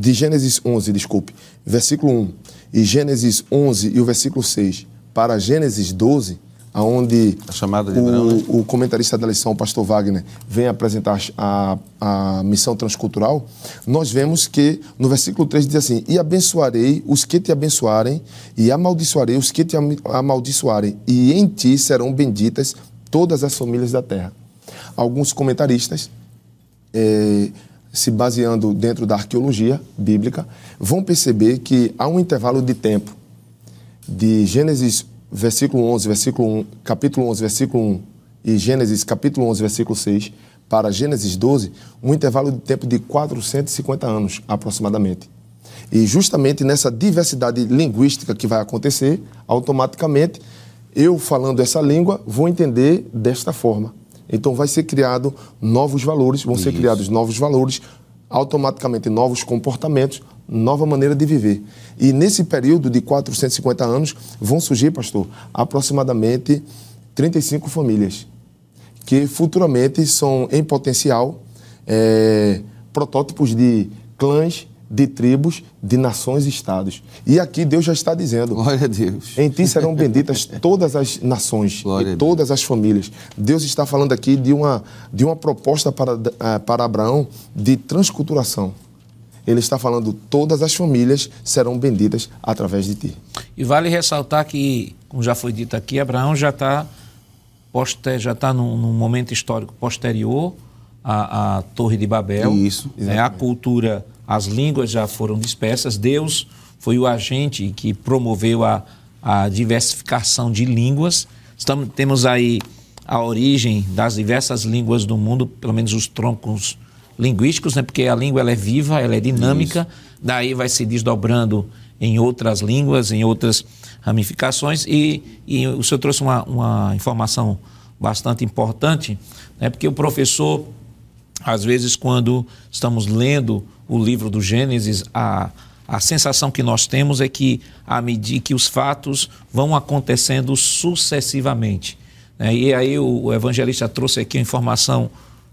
Speaker 2: de Gênesis 11, desculpe, versículo 1, e Gênesis 11 e o versículo 6 para Gênesis 12, aonde
Speaker 4: a chamada de
Speaker 2: o,
Speaker 4: né?
Speaker 2: o comentarista da lição, o pastor Wagner, vem apresentar a, a missão transcultural, nós vemos que no versículo 3 diz assim: E abençoarei os que te abençoarem, e amaldiçoarei os que te amaldiçoarem, e em ti serão benditas todas as famílias da terra. Alguns comentaristas, eh, se baseando dentro da arqueologia bíblica, vão perceber que há um intervalo de tempo de Gênesis versículo 11, versículo 1, capítulo 11, versículo 1 e Gênesis capítulo 11, versículo 6 para Gênesis 12, um intervalo de tempo de 450 anos aproximadamente. E justamente nessa diversidade linguística que vai acontecer, automaticamente eu falando essa língua vou entender desta forma. Então vai ser criado novos valores, vão ser
Speaker 4: Isso.
Speaker 2: criados novos valores, automaticamente novos comportamentos, nova maneira de viver. E nesse período de 450 anos vão surgir, pastor, aproximadamente 35 famílias que futuramente são em potencial é, protótipos de clãs, de tribos, de nações e estados. E aqui Deus já está dizendo:
Speaker 4: Glória a Deus.
Speaker 2: em ti serão benditas todas as nações
Speaker 4: Glória
Speaker 2: e todas as famílias. Deus está falando aqui de uma, de uma proposta para, eh, para Abraão de transculturação. Ele está falando todas as famílias serão benditas através de ti.
Speaker 1: E vale ressaltar que, como já foi dito aqui, Abraão já está já está num, num momento histórico posterior à, à Torre de Babel.
Speaker 4: Isso,
Speaker 1: né? A cultura, as línguas já foram dispersas. Deus foi o agente que promoveu a, a diversificação de línguas. Estamos, temos aí a origem das diversas línguas do mundo, pelo menos os troncos linguísticos, né? porque a língua ela é viva, ela é dinâmica, daí vai se desdobrando em outras línguas, em outras ramificações. E, e o senhor trouxe uma, uma informação bastante importante, né? porque o professor, às vezes, quando estamos lendo o livro do Gênesis, a, a sensação que nós temos é que, à medida que os fatos vão acontecendo sucessivamente. né? E aí o, o evangelista trouxe aqui uma informação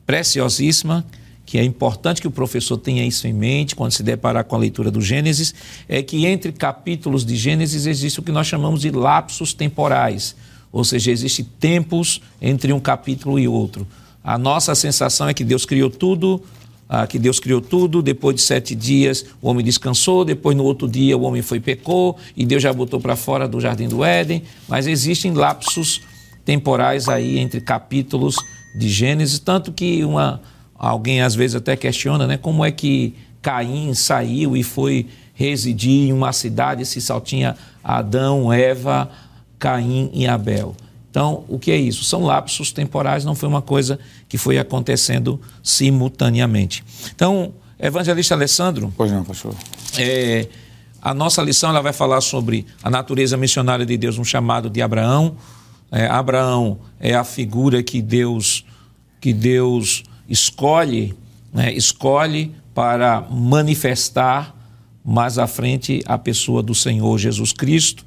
Speaker 1: preciosíssima, que é importante que o professor tenha isso em mente quando se deparar com a leitura do Gênesis, é que entre capítulos de Gênesis existe o que nós chamamos de lapsos temporais, ou seja, existe tempos entre um capítulo e outro. A nossa sensação é que Deus criou tudo, ah, que Deus criou tudo, depois de sete dias o homem descansou, depois no outro dia o homem foi pecou, e Deus já botou para fora do jardim do Éden, mas existem lapsos temporais aí entre capítulos de Gênesis, tanto que uma, alguém às vezes até questiona, né, como é que Caim saiu e foi residir em uma cidade se só tinha Adão, Eva, Caim e Abel. Então, o que é isso? São lapsos temporais, não foi uma coisa que foi acontecendo simultaneamente. Então, evangelista Alessandro,
Speaker 3: Pois não, pastor.
Speaker 1: é, a nossa lição ela vai falar sobre a natureza missionária de Deus, um chamado de Abraão. É, Abraão é a figura que Deus que Deus escolhe, né, escolhe para manifestar mais à frente a pessoa do Senhor Jesus Cristo.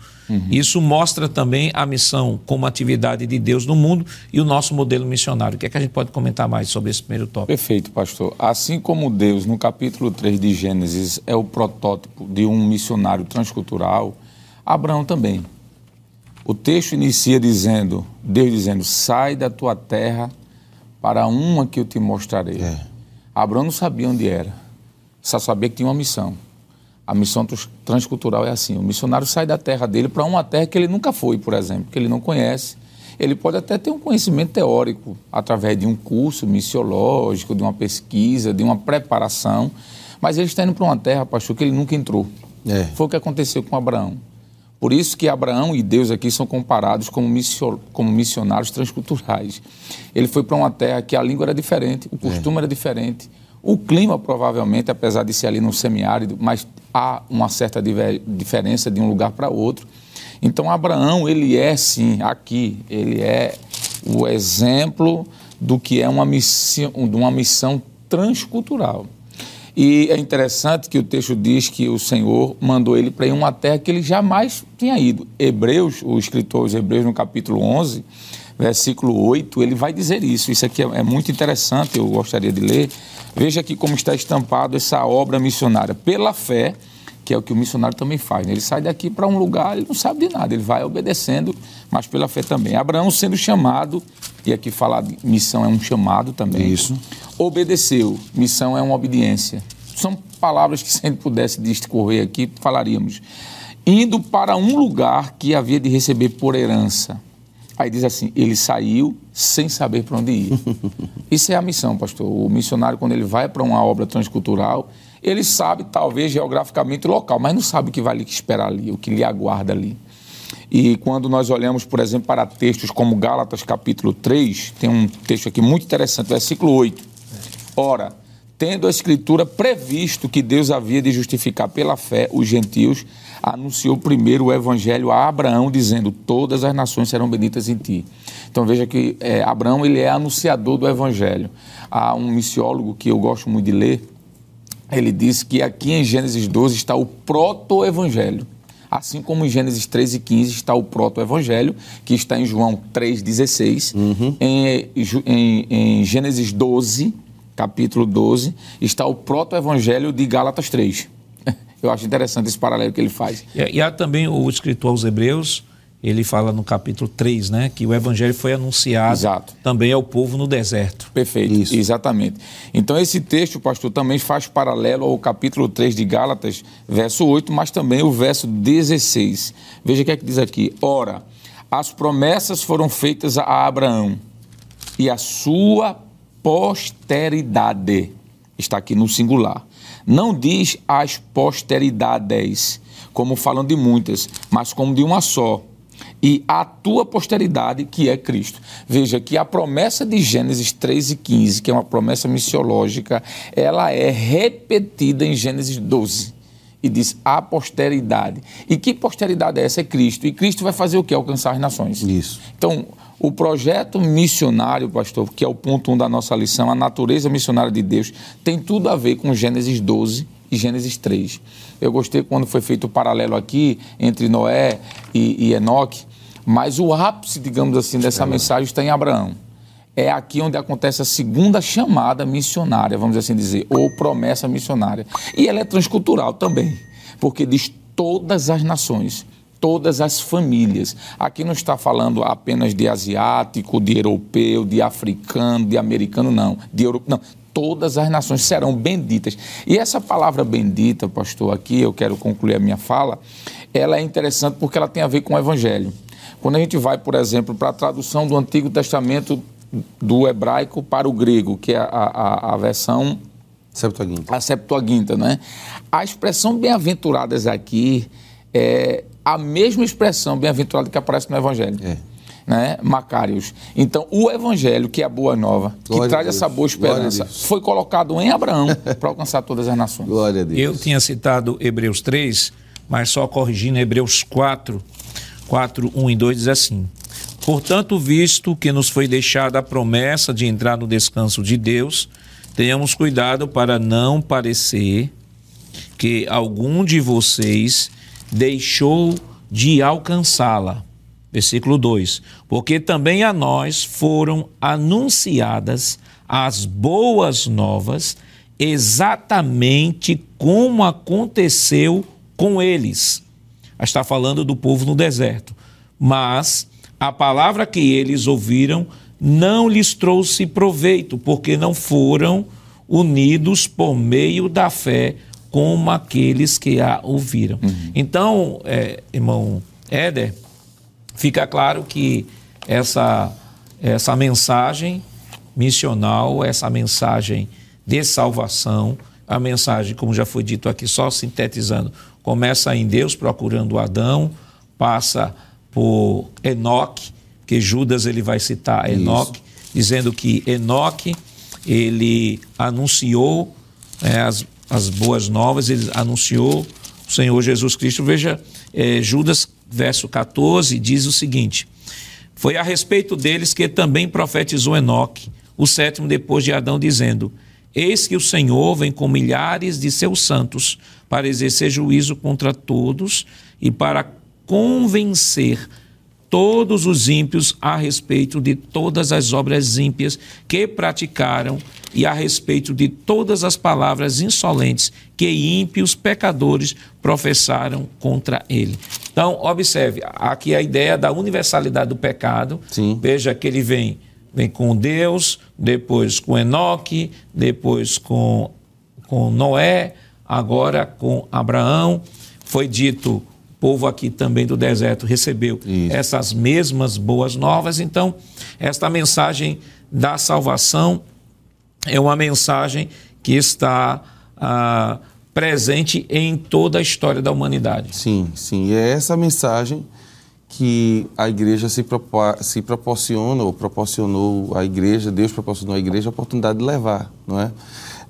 Speaker 1: Isso mostra também a missão como atividade de Deus no mundo e o nosso modelo missionário. O que é que a gente pode comentar mais sobre esse primeiro tópico?
Speaker 3: Perfeito, pastor. Assim como Deus, no capítulo 3 de Gênesis, é o protótipo de um missionário transcultural, Abraão também. O texto inicia dizendo, Deus dizendo, sai da tua terra para uma que eu te mostrarei. Abraão não sabia onde era, só sabia que tinha uma missão. A missão trans- transcultural é assim: o missionário sai da terra dele para uma terra que ele nunca foi, por exemplo, que ele não conhece. Ele pode até ter um conhecimento teórico através de um curso missiológico, de uma pesquisa, de uma preparação, mas ele está indo para uma terra, pastor, que ele nunca entrou.
Speaker 4: É.
Speaker 3: Foi o que aconteceu com Abraão. Por isso que Abraão e Deus aqui são comparados como, missio- como missionários transculturais. Ele foi para uma terra que a língua era diferente, o costume era diferente, o clima provavelmente, apesar de ser ali no semiárido, mas há uma certa diver- diferença de um lugar para outro. Então Abraão, ele é sim, aqui, ele é o exemplo do que é uma missão, uma missão transcultural. E é interessante que o texto diz que o Senhor mandou ele para ir uma terra que ele jamais tinha ido. Hebreus, o escritor de Hebreus, no capítulo 11, versículo 8, ele vai dizer isso. Isso aqui é, é muito interessante, eu gostaria de ler. Veja aqui como está estampado essa obra missionária. Pela fé, que é o que o missionário também faz. né? Ele sai daqui para um lugar, ele não sabe de nada, ele vai obedecendo, mas pela fé também. Abraão sendo chamado, e aqui falar de missão é um chamado também.
Speaker 4: Isso.
Speaker 3: Obedeceu, missão é uma obediência. São palavras que se a gente pudesse discorrer aqui, falaríamos. Indo para um lugar que havia de receber por herança. Aí diz assim, ele saiu sem saber para onde ir. *laughs* Isso é a missão, pastor. O missionário, quando ele vai para uma obra transcultural, ele sabe, talvez, geograficamente o local, mas não sabe o que vai lhe esperar ali, o que lhe aguarda ali. E quando nós olhamos, por exemplo, para textos como Gálatas capítulo 3, tem um texto aqui muito interessante, versículo 8. Ora, tendo a Escritura previsto que Deus havia de justificar pela fé os gentios, anunciou primeiro o Evangelho a Abraão, dizendo: Todas as nações serão benditas em ti. Então veja que é, Abraão ele é anunciador do Evangelho. Há um missiólogo que eu gosto muito de ler, ele diz que aqui em Gênesis 12 está o proto-evangelho. Assim como em Gênesis 13 e 15 está o proto-evangelho, que está em João 3,16. Uhum. Em, em, em Gênesis 12, capítulo 12, está o proto-evangelho de Gálatas 3. *laughs* Eu acho interessante esse paralelo que ele faz.
Speaker 1: E, há também o escritor aos Hebreus, ele fala no capítulo 3, né, que o evangelho foi anunciado Exato. também ao povo no deserto.
Speaker 3: Perfeito, Isso. exatamente. Então esse texto, pastor, também faz paralelo ao capítulo 3 de Gálatas, verso 8, mas também o verso 16. Veja o que é que diz aqui. Ora, as promessas foram feitas a Abraão e a sua posteridade. Está aqui no singular. Não diz as posteridades, como falam de muitas, mas como de uma só e a tua posteridade, que é Cristo. Veja que a promessa de Gênesis 3 e 15, que é uma promessa missiológica, ela é repetida em Gênesis 12 e diz a posteridade. E que posteridade é essa? É Cristo. E Cristo vai fazer o que? Alcançar as nações.
Speaker 4: Isso.
Speaker 3: Então, o projeto missionário, pastor, que é o ponto 1 um da nossa lição, a natureza missionária de Deus, tem tudo a ver com Gênesis 12 e Gênesis 3. Eu gostei quando foi feito o paralelo aqui entre Noé e, e Enoque, mas o ápice, digamos assim, dessa mensagem está em Abraão. É aqui onde acontece a segunda chamada missionária, vamos assim dizer, ou promessa missionária. E ela é transcultural também, porque diz todas as nações, todas as famílias. Aqui não está falando apenas de asiático, de europeu, de africano, de americano, não. De euro... Não, todas as nações serão benditas. E essa palavra bendita, pastor, aqui eu quero concluir a minha fala, ela é interessante porque ela tem a ver com o evangelho. Quando a gente vai, por exemplo, para a tradução do Antigo Testamento do hebraico para o grego, que é a, a, a versão
Speaker 4: Septuaginta.
Speaker 3: A Septuaginta, né? A expressão bem-aventuradas aqui é a mesma expressão bem-aventurada que aparece no Evangelho. É né, Macários. Então, o evangelho, que é a boa nova, que Glória traz essa boa esperança, foi colocado em Abraão *laughs* para alcançar todas as nações.
Speaker 1: Glória a Deus. Eu tinha citado Hebreus 3, mas só corrigindo Hebreus 4, 4, 1 e 2 diz assim: Portanto, visto que nos foi deixada a promessa de entrar no descanso de Deus, tenhamos cuidado para não parecer que algum de vocês deixou de alcançá-la Versículo 2: Porque também a nós foram anunciadas as boas novas, exatamente como aconteceu com eles. Está falando do povo no deserto. Mas a palavra que eles ouviram não lhes trouxe proveito, porque não foram unidos por meio da fé como aqueles que a ouviram. Uhum. Então, é, irmão Éder, fica claro que essa, essa mensagem missional, essa mensagem de salvação, a mensagem, como já foi dito aqui, só sintetizando, começa em Deus procurando Adão, passa por Enoque, que Judas ele vai citar Enoque, dizendo que Enoque ele anunciou é, as, as boas novas, ele anunciou o Senhor Jesus Cristo. Veja, é, Judas verso 14, diz o seguinte: Foi a respeito deles que também profetizou Enoque, o sétimo depois de Adão, dizendo: Eis que o Senhor vem com milhares de seus santos para exercer juízo contra todos e para convencer todos os ímpios a respeito de todas as obras ímpias que praticaram e a respeito de todas as palavras insolentes que ímpios pecadores professaram contra ele. Então, observe, aqui a ideia da universalidade do pecado. Sim. Veja que ele vem, vem com Deus, depois com Enoque, depois com, com Noé, agora com Abraão. Foi dito povo aqui também do deserto recebeu Isso. essas mesmas boas novas. Então, esta mensagem da salvação é uma mensagem que está ah, presente em toda a história da humanidade.
Speaker 4: Sim, sim. E é essa mensagem que a igreja se, se proporciona, ou proporcionou à igreja, Deus proporcionou à igreja a oportunidade de levar, não é?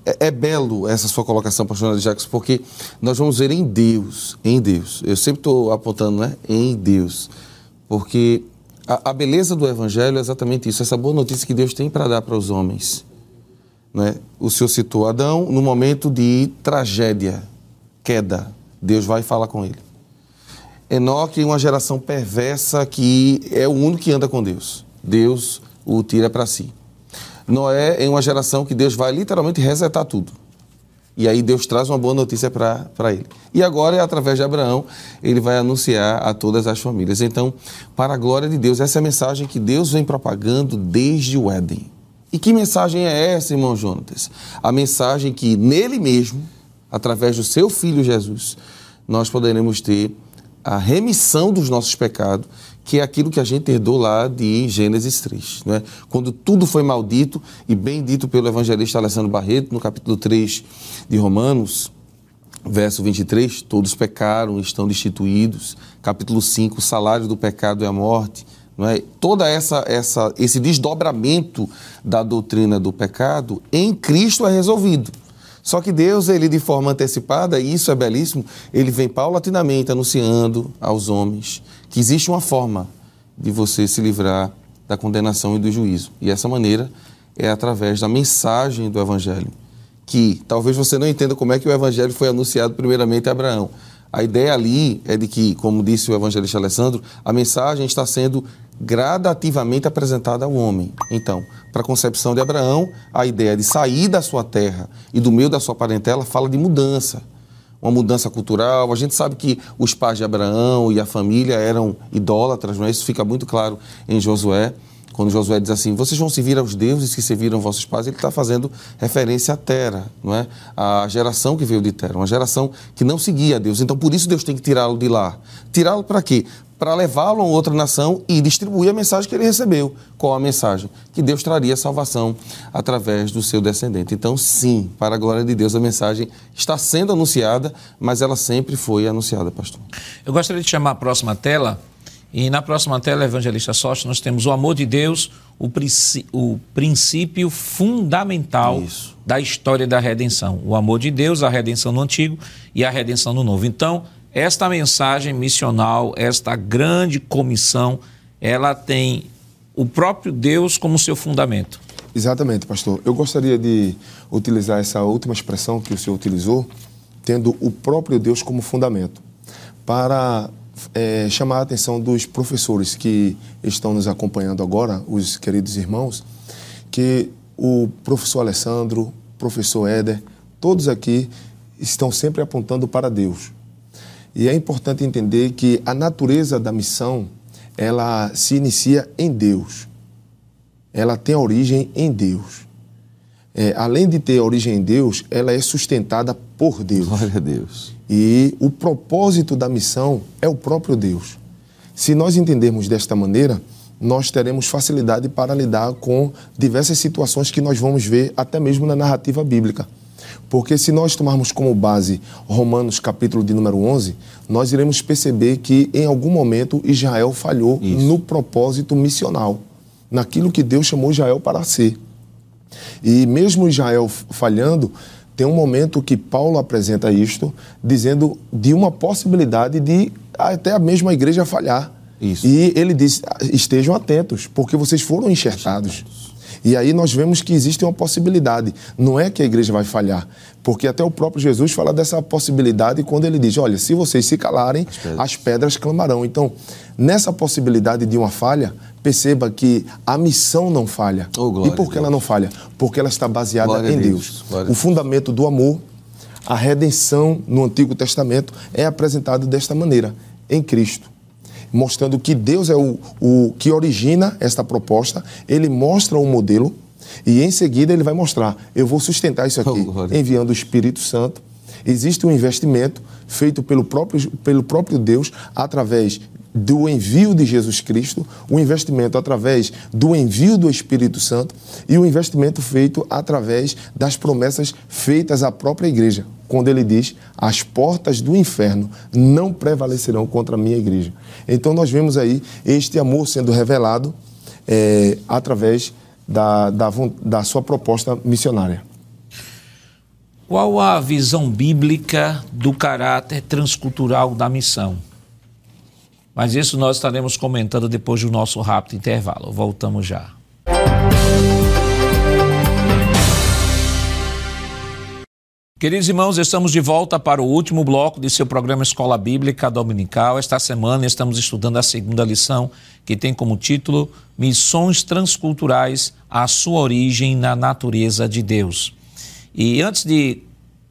Speaker 4: É, é belo essa sua colocação, pastor Jacques, porque nós vamos ver em Deus, em Deus. Eu sempre estou apontando, né? Em Deus. Porque a, a, beleza do Evangelho é exatamente isso, essa boa notícia que Deus tem para dar para os homens. Né? O Senhor citou Adão no momento de tragédia, queda. Deus vai falar com ele. Enoque é uma geração perversa que é o único que anda com Deus. Deus o tira para si. Noé é uma geração que Deus vai literalmente resetar tudo. E aí Deus traz uma boa notícia para ele. E agora, através de Abraão, ele vai anunciar a todas as famílias. Então, para a glória de Deus, essa é a mensagem que Deus vem propagando desde o Éden. E que mensagem é essa, irmão Jonatas? A mensagem que nele mesmo, através do seu filho Jesus, nós poderemos ter a remissão dos nossos pecados que é aquilo que a gente herdou lá de Gênesis 3. Né? Quando tudo foi maldito, e bem dito pelo evangelista Alessandro Barreto, no capítulo 3 de Romanos, verso 23, todos pecaram, estão destituídos. Capítulo 5, o salário do pecado é a morte. Não é? Toda essa, essa esse desdobramento da doutrina do pecado em Cristo é resolvido. Só que Deus, ele de forma antecipada, e isso é belíssimo, ele vem paulatinamente anunciando aos homens que existe uma forma de você se livrar da condenação e do juízo. E essa maneira é através da mensagem do Evangelho. Que talvez você não entenda como é que o Evangelho foi anunciado primeiramente a Abraão. A ideia ali é de que, como disse o evangelista Alessandro, a mensagem está sendo gradativamente apresentada ao homem. Então, para a concepção de Abraão, a ideia de sair da sua terra e do meio da sua parentela fala de mudança uma mudança cultural. A gente sabe que os pais de Abraão e a família eram idólatras, não é? Isso fica muito claro em Josué. Quando Josué diz assim, vocês vão servir aos deuses que serviram vossos pais, ele está fazendo referência a Tera, não é? A geração que veio de Tera, uma geração que não seguia a Deus. Então, por isso Deus tem que tirá-lo de lá. Tirá-lo para quê? para levá-lo a outra nação e distribuir a mensagem que ele recebeu. Qual a mensagem? Que Deus traria salvação através do seu descendente. Então, sim, para a glória de Deus, a mensagem está sendo anunciada, mas ela sempre foi anunciada, pastor.
Speaker 1: Eu gostaria de chamar a próxima tela. E na próxima tela, Evangelista Sorte, nós temos o amor de Deus, o, o princípio fundamental Isso. da história da redenção. O amor de Deus, a redenção no Antigo e a redenção no Novo. Então, esta mensagem missional, esta grande comissão, ela tem o próprio Deus como seu fundamento.
Speaker 2: Exatamente, pastor. Eu gostaria de utilizar essa última expressão que o senhor utilizou, tendo o próprio Deus como fundamento, para é, chamar a atenção dos professores que estão nos acompanhando agora, os queridos irmãos, que o professor Alessandro, professor Éder, todos aqui estão sempre apontando para Deus. E é importante entender que a natureza da missão, ela se inicia em Deus. Ela tem origem em Deus. É, além de ter origem em Deus, ela é sustentada por Deus.
Speaker 4: Glória a Deus.
Speaker 2: E o propósito da missão é o próprio Deus. Se nós entendermos desta maneira, nós teremos facilidade para lidar com diversas situações que nós vamos ver até mesmo na narrativa bíblica. Porque se nós tomarmos como base Romanos capítulo de número 11, nós iremos perceber que em algum momento Israel falhou Isso. no propósito missional, naquilo que Deus chamou Israel para ser. E mesmo Israel falhando, tem um momento que Paulo apresenta isto, dizendo de uma possibilidade de até a mesma igreja falhar. Isso. E ele diz: estejam atentos, porque vocês foram enxertados. E aí nós vemos que existe uma possibilidade. Não é que a igreja vai falhar, porque até o próprio Jesus fala dessa possibilidade quando ele diz: olha, se vocês se calarem, as pedras, as pedras clamarão. Então, nessa possibilidade de uma falha, perceba que a missão não falha. Oh, e por que ela não falha? Porque ela está baseada glória em Deus. Deus. O fundamento do amor, a redenção no Antigo Testamento é apresentado desta maneira, em Cristo mostrando que Deus é o, o que origina esta proposta, ele mostra o modelo e em seguida ele vai mostrar: eu vou sustentar isso aqui, *laughs* oh, enviando o Espírito Santo. Existe um investimento feito pelo próprio, pelo próprio Deus através do envio de Jesus Cristo, o investimento através do envio do Espírito Santo e o investimento feito através das promessas feitas à própria igreja, quando ele diz: as portas do inferno não prevalecerão contra a minha igreja. Então nós vemos aí este amor sendo revelado é, através da, da, da sua proposta missionária.
Speaker 1: Qual a visão bíblica do caráter transcultural da missão? Mas isso nós estaremos comentando depois do nosso rápido intervalo. Voltamos já. Queridos irmãos, estamos de volta para o último bloco de seu programa Escola Bíblica Dominical. Esta semana estamos estudando a segunda lição, que tem como título Missões Transculturais, a sua origem na natureza de Deus. E antes de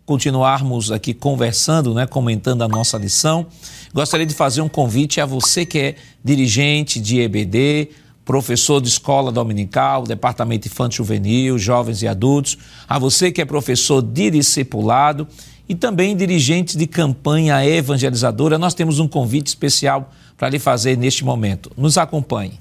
Speaker 1: continuarmos aqui conversando, né, comentando a nossa lição, gostaria de fazer um convite a você que é dirigente de EBD, professor de escola dominical, departamento infantil juvenil, jovens e adultos, a você que é professor de discipulado e também dirigente de campanha evangelizadora, nós temos um convite especial para lhe fazer neste momento. Nos acompanhe.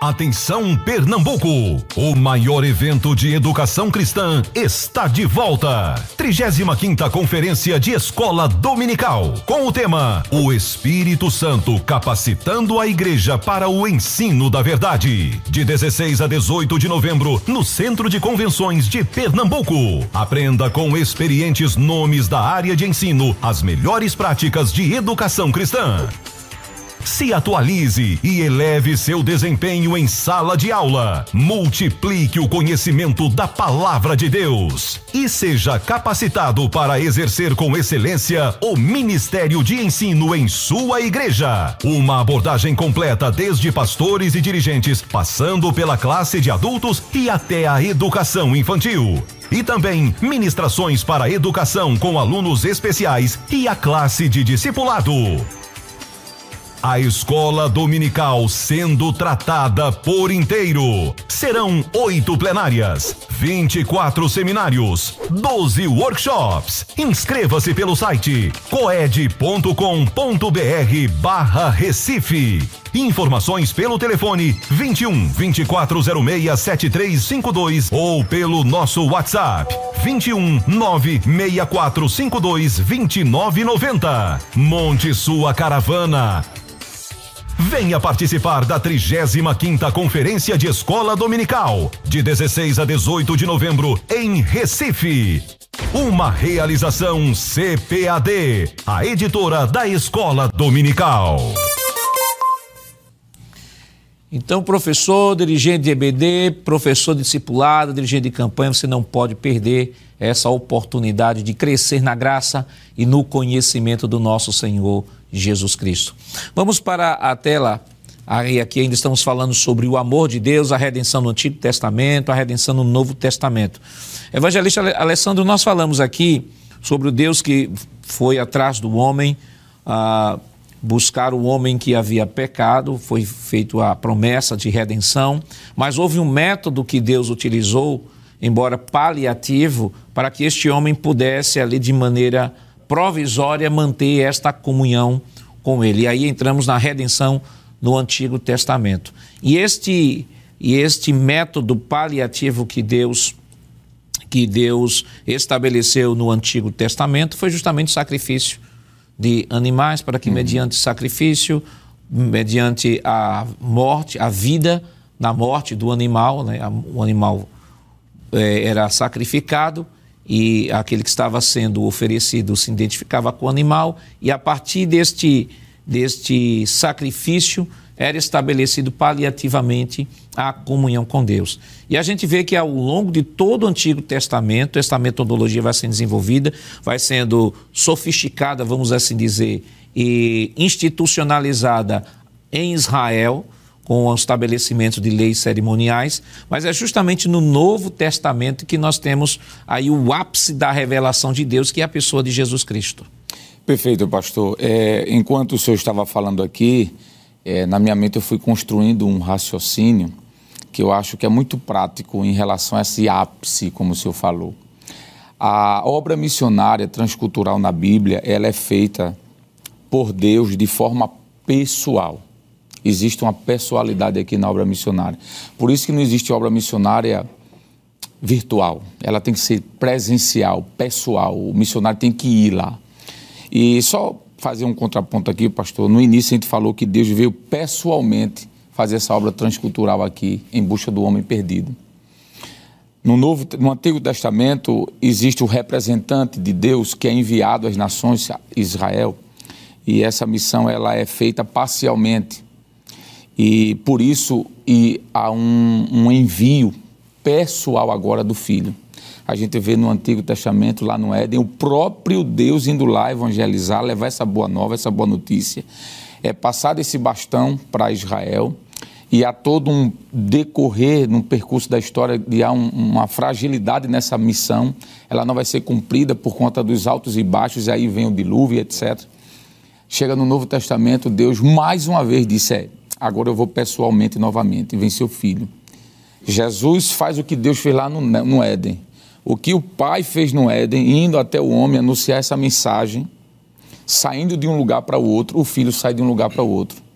Speaker 6: Atenção Pernambuco! O maior evento de educação cristã está de volta. 35ª Conferência de Escola Dominical, com o tema O Espírito Santo capacitando a igreja para o ensino da verdade. De 16 a 18 de novembro, no Centro de Convenções de Pernambuco. Aprenda com experientes nomes da área de ensino as melhores práticas de educação cristã. Se atualize e eleve seu desempenho em sala de aula. Multiplique o conhecimento da palavra de Deus e seja capacitado para exercer com excelência o ministério de ensino em sua igreja. Uma abordagem completa desde pastores e dirigentes, passando pela classe de adultos e até a educação infantil. E também ministrações para educação com alunos especiais e a classe de discipulado. A escola dominical sendo tratada por inteiro. Serão oito plenárias, 24 seminários, 12 workshops. Inscreva-se pelo site coed.com.br barra Recife. Informações pelo telefone 21 2406 7352 ou pelo nosso WhatsApp 21 96452 2990. Monte sua caravana Venha participar da 35ª Conferência de Escola Dominical, de 16 a 18 de novembro, em Recife. Uma realização CPAD, a editora da Escola Dominical.
Speaker 1: Então, professor, dirigente de EBD, professor discipulado, dirigente de campanha, você não pode perder essa oportunidade de crescer na graça e no conhecimento do nosso Senhor Jesus Cristo. Vamos para a tela. Aí aqui ainda estamos falando sobre o amor de Deus, a redenção no Antigo Testamento, a redenção no Novo Testamento. Evangelista Alessandro, nós falamos aqui sobre o Deus que foi atrás do homem, a buscar o homem que havia pecado, foi feita a promessa de redenção, mas houve um método que Deus utilizou, embora paliativo, para que este homem pudesse ali de maneira provisória manter esta comunhão com Ele. E aí entramos na redenção no Antigo Testamento. E este, e este método paliativo que Deus que Deus estabeleceu no Antigo Testamento foi justamente o sacrifício de animais para que uhum. mediante sacrifício, mediante a morte, a vida na morte do animal, né, o animal é, era sacrificado e aquele que estava sendo oferecido se identificava com o animal, e a partir deste, deste sacrifício era estabelecido paliativamente a comunhão com Deus. E a gente vê que ao longo de todo o Antigo Testamento, esta metodologia vai sendo desenvolvida, vai sendo sofisticada, vamos assim dizer, e institucionalizada em Israel, com o estabelecimento de leis cerimoniais, mas é justamente no Novo Testamento que nós temos aí o ápice da revelação de Deus, que é a pessoa de Jesus Cristo.
Speaker 3: Perfeito, pastor. É, enquanto o senhor estava falando aqui, é, na minha mente eu fui construindo um raciocínio que eu acho que é muito prático em relação a esse ápice, como o senhor falou. A obra missionária transcultural na Bíblia, ela é feita por Deus de forma pessoal existe uma pessoalidade aqui na obra missionária. Por isso que não existe obra missionária virtual. Ela tem que ser presencial, pessoal. O missionário tem que ir lá. E só fazer um contraponto aqui, pastor. No início a gente falou que Deus veio pessoalmente fazer essa obra transcultural aqui em busca do homem perdido. No, Novo, no Antigo Testamento existe o representante de Deus que é enviado às nações, Israel, e essa missão ela é feita parcialmente. E por isso e há um, um envio pessoal agora do Filho. A gente vê no Antigo Testamento, lá no Éden, o próprio Deus indo lá evangelizar, levar essa boa nova, essa boa notícia. É passar esse bastão para Israel e há todo um decorrer no percurso da história de há um, uma fragilidade nessa missão. Ela não vai ser cumprida por conta dos altos e baixos, e aí vem o dilúvio, etc. Chega no Novo Testamento, Deus mais uma vez disse: é, agora eu vou pessoalmente novamente, vem seu filho. Jesus faz o que Deus fez lá no, no Éden. O que o Pai fez no Éden, indo até o homem anunciar essa mensagem, saindo de um lugar para o outro, o filho sai de um lugar para o outro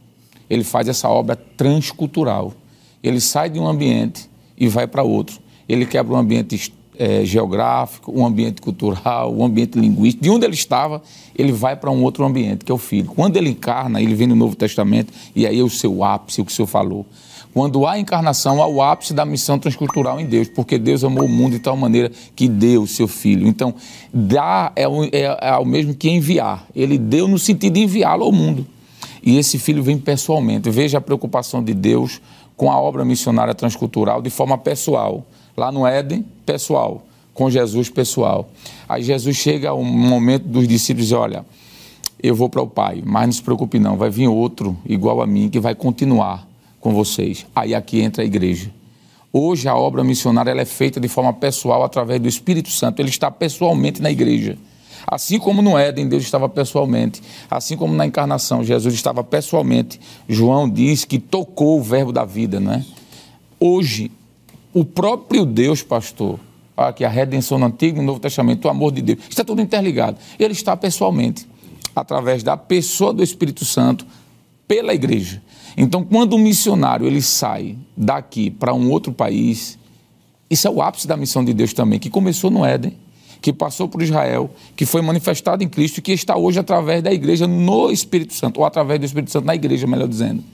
Speaker 3: ele faz essa obra transcultural. Ele sai de um ambiente e vai para outro. Ele quebra um ambiente é, geográfico, um ambiente cultural, um ambiente linguístico. De onde ele estava, ele vai para um outro ambiente, que é o Filho. Quando ele encarna, ele vem no Novo Testamento, e aí é o seu ápice, o que o Senhor falou. Quando há encarnação, há o ápice da missão transcultural em Deus, porque Deus amou o mundo de tal maneira que deu o seu Filho. Então, dar é é, é o mesmo que enviar. Ele deu no sentido de enviá-lo ao mundo. E esse filho vem pessoalmente. Veja a preocupação de Deus com a obra missionária transcultural de forma pessoal. Lá no Éden, pessoal. Com Jesus, pessoal. Aí Jesus chega um momento dos discípulos e Olha, eu vou para o Pai, mas não se preocupe, não. Vai vir outro igual a mim que vai continuar com vocês. Aí aqui entra a igreja. Hoje a obra missionária ela é feita de forma pessoal através do Espírito Santo. Ele está pessoalmente na igreja. Assim como no Éden, Deus estava pessoalmente. Assim como na encarnação, Jesus estava pessoalmente. João diz que tocou o verbo da vida, não é? Hoje, o próprio Deus, pastor, aqui a redenção no Antigo e no Novo Testamento, o amor de Deus, está tudo interligado. Ele está pessoalmente, através da pessoa do Espírito Santo, pela igreja. Então, quando um missionário ele sai daqui para um outro país, isso é o ápice da missão de Deus também, que começou no Éden que passou por Israel, que foi manifestado em Cristo e que está hoje através da igreja no Espírito Santo, ou através do Espírito Santo na igreja, melhor dizendo.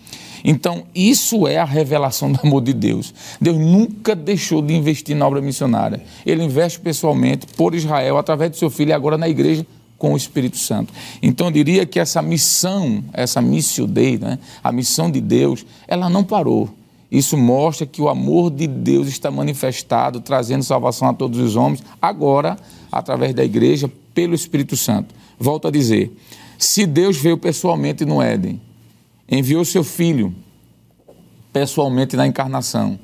Speaker 3: Então, isso é a revelação do amor de Deus. Deus nunca deixou de investir na obra missionária. Ele investe pessoalmente por Israel, através do seu filho, e agora na igreja com o Espírito Santo. Então, eu diria que essa missão, essa missio Dei, né, a missão de Deus, ela não parou. Isso mostra que o amor de Deus está manifestado, trazendo salvação a todos os homens, agora, através da igreja, pelo Espírito Santo. Volto a dizer: se Deus veio pessoalmente no Éden, enviou seu filho pessoalmente na encarnação,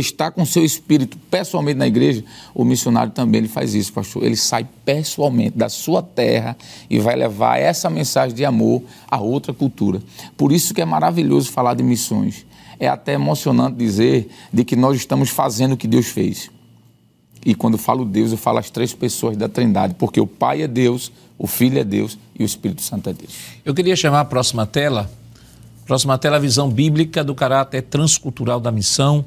Speaker 3: está com seu espírito pessoalmente na igreja, o missionário também ele faz isso, pastor. Ele sai pessoalmente da sua terra e vai levar essa mensagem de amor a outra cultura. Por isso que é maravilhoso falar de missões é até emocionante dizer de que nós estamos fazendo o que Deus fez. E quando falo Deus, eu falo as três pessoas da Trindade, porque o Pai é Deus, o Filho é Deus e o Espírito Santo é Deus.
Speaker 1: Eu queria chamar a próxima tela, próxima tela, a visão bíblica do caráter transcultural da missão,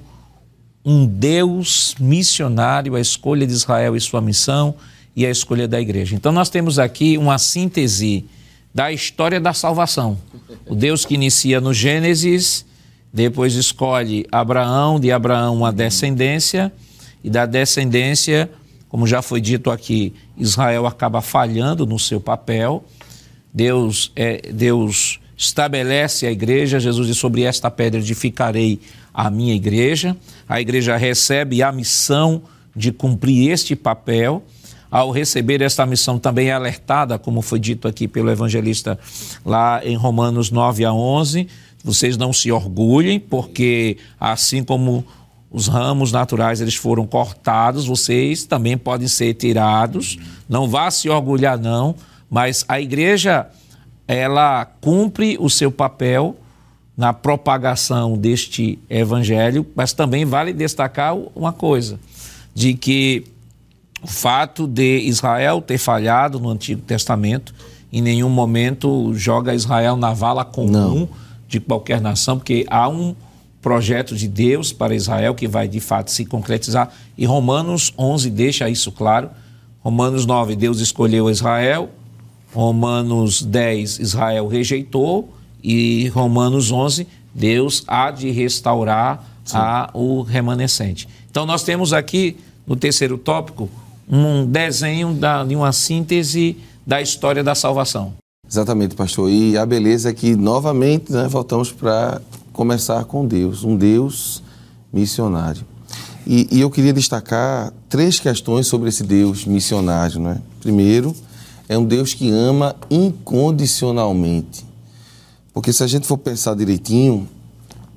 Speaker 1: um Deus missionário, a escolha de Israel e sua missão e a escolha da igreja. Então nós temos aqui uma síntese da história da salvação. O Deus que inicia no Gênesis depois escolhe Abraão, de Abraão uma descendência, e da descendência, como já foi dito aqui, Israel acaba falhando no seu papel. Deus, é, Deus estabelece a igreja, Jesus diz: Sobre esta pedra edificarei a minha igreja. A igreja recebe a missão de cumprir este papel. Ao receber esta missão, também é alertada, como foi dito aqui pelo evangelista lá em Romanos 9 a 11 vocês não se orgulhem, porque assim como os ramos naturais eles foram cortados, vocês também podem ser tirados. Não vá se orgulhar não, mas a igreja ela cumpre o seu papel na propagação deste evangelho, mas também vale destacar uma coisa, de que o fato de Israel ter falhado no Antigo Testamento em nenhum momento joga Israel na vala comum. Não de qualquer nação, porque há um projeto de Deus para Israel que vai de fato se concretizar. E Romanos 11 deixa isso claro. Romanos 9, Deus escolheu Israel. Romanos 10, Israel rejeitou. E Romanos 11, Deus há de restaurar a, o remanescente. Então nós temos aqui no terceiro tópico, um desenho da, de uma síntese da história da salvação.
Speaker 4: Exatamente, pastor. E a beleza é que, novamente, né, voltamos para começar com Deus, um Deus missionário. E, e, eu queria destacar três questões sobre esse Deus missionário. Né? Primeiro, é um Deus que ama incondicionalmente. Porque se a gente for pensar direitinho,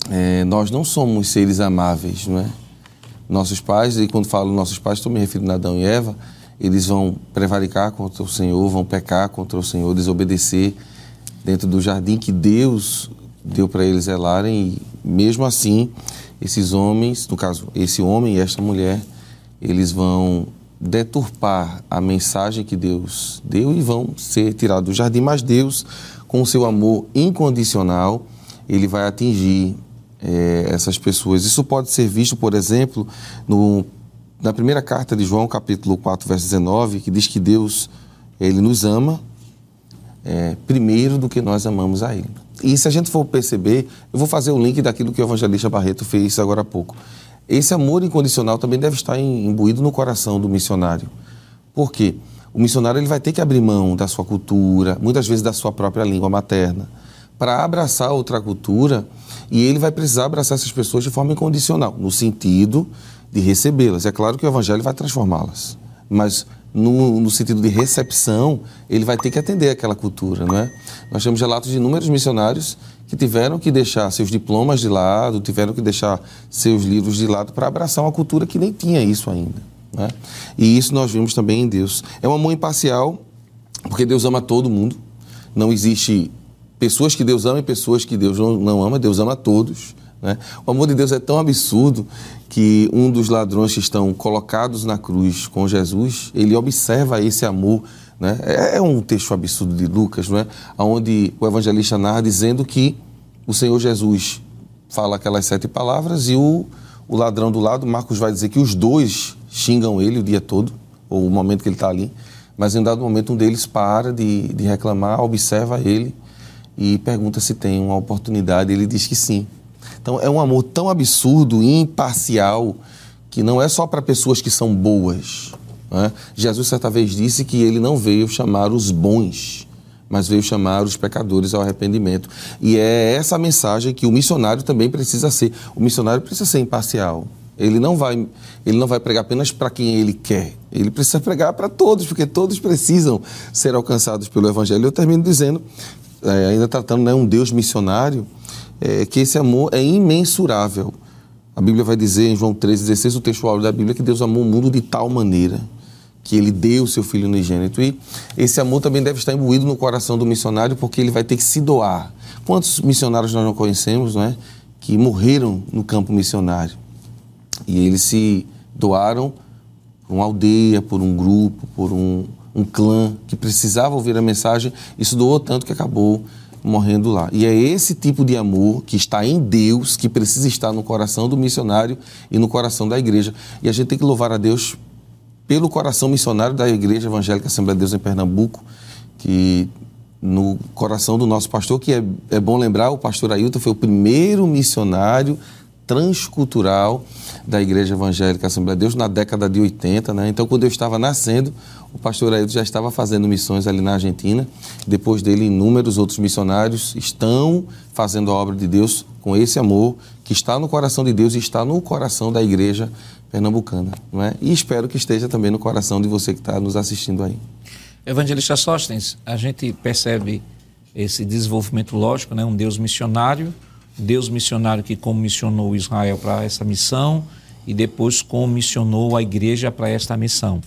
Speaker 4: é, nós não somos seres amáveis, não é? Nossos pais, e quando falo nossos pais, estou me referindo a Adão e Eva, eles vão prevaricar contra o Senhor, vão pecar contra o Senhor, desobedecer dentro do jardim que Deus deu para eles zelarem e mesmo assim esses homens, no caso, esse homem e esta mulher, eles vão deturpar a mensagem que Deus deu e vão ser tirados do jardim, mas Deus, com o seu amor incondicional, ele vai atingir é, essas pessoas. Isso pode ser visto, por exemplo, no, na primeira carta de João, capítulo 4, verso 19, que diz que Deus ele nos ama é, primeiro do que nós amamos a Ele. E se a gente for perceber, eu vou fazer o link daquilo que o evangelista Barreto fez agora há pouco. Esse amor incondicional também deve estar imbuído no coração do missionário. Por quê? O missionário ele vai ter que abrir mão da sua cultura, muitas vezes da sua própria língua materna, para abraçar outra cultura e ele vai precisar abraçar essas pessoas de forma incondicional, no sentido de recebê-las. É claro que o evangelho vai transformá-las, mas no, no, sentido de recepção, ele vai ter que atender aquela cultura, não é? Nós temos relatos de inúmeros missionários que tiveram que deixar seus diplomas de lado, tiveram que deixar seus livros de lado para abraçar uma cultura que nem tinha isso ainda. Né? E isso nós vimos também em Deus. É um amor imparcial, porque Deus ama todo mundo. Não existe pessoas que Deus ama e pessoas que Deus não ama, Deus ama todos. Né? O amor de Deus é tão absurdo que um dos ladrões que estão colocados na cruz com Jesus, ele observa esse amor. Né? É, é um texto absurdo de Lucas, não é? onde o evangelista narra dizendo que o Senhor Jesus fala aquelas sete palavras e o, o ladrão do lado, Marcos vai dizer que os dois xingam ele o dia todo, ou o momento que ele está ali, mas em um dado momento um deles para de, de reclamar, observa ele e pergunta se tem uma oportunidade. Ele diz que sim. Então é um amor tão absurdo e imparcial que não é só para pessoas que são boas. Né? Jesus certa vez disse que ele não veio chamar os bons, mas veio chamar os pecadores ao arrependimento. E é essa mensagem que o missionário também precisa ser. O missionário precisa ser imparcial. Ele não vai, ele não vai pregar apenas para quem ele quer. Ele precisa pregar para todos, porque todos precisam ser alcançados pelo Evangelho. Eu termino dizendo é, ainda tratando né, um Deus missionário, é, que esse amor é imensurável. A Bíblia vai dizer em João 3,16, o texto áureo da Bíblia, que Deus amou o mundo de tal maneira que ele deu o seu filho unigênito. E esse amor também deve estar imbuído no coração do missionário, porque ele vai ter que se doar. Quantos missionários nós não conhecemos, não é? Que morreram no campo missionário. E eles se doaram por uma aldeia, por um grupo, por um, um clã que precisava ouvir a mensagem, isso doou tanto que acabou morrendo lá. E é esse tipo de amor que está em Deus que precisa estar no coração do missionário e no coração da igreja. E a gente tem que louvar a Deus pelo coração missionário da Igreja Evangélica Assembleia de Deus em Pernambuco, que no coração do nosso pastor, que é, é bom lembrar, o pastor Ailton foi o primeiro missionário transcultural da Igreja Evangélica Assembleia de Deus na década de 80. Né? Então, quando eu estava nascendo, o pastor Ailton já estava fazendo missões ali na Argentina. Depois dele, inúmeros outros missionários estão fazendo a obra de Deus com esse amor que está no coração de Deus e está no coração da Igreja Pernambucana. Não é? E espero que esteja também no coração de você que está nos assistindo aí.
Speaker 1: Evangelista Sóstenes, a gente percebe esse desenvolvimento lógico, né? um Deus missionário, Deus missionário que comissionou Israel para essa missão e depois comissionou a igreja para esta missão.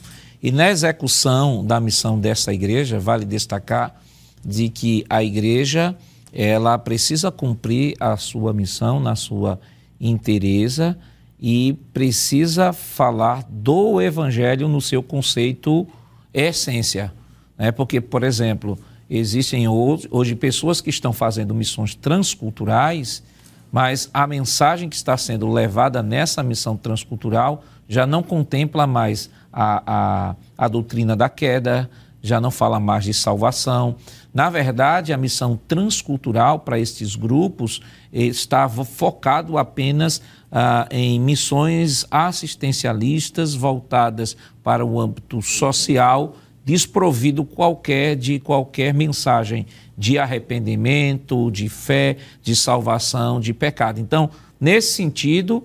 Speaker 1: E na execução da missão dessa igreja, vale destacar de que a igreja ela precisa cumprir a sua missão na sua inteireza e precisa falar do evangelho no seu conceito essência, né? Porque, por exemplo, Existem hoje, hoje pessoas que estão fazendo missões transculturais, mas a mensagem que está sendo levada nessa missão transcultural já não contempla mais a, a, a doutrina da queda, já não fala mais de salvação. Na verdade, a missão transcultural para estes grupos estava focado apenas ah, em missões assistencialistas voltadas para o âmbito social, desprovido qualquer de qualquer mensagem de arrependimento, de fé, de salvação, de pecado. Então, nesse sentido,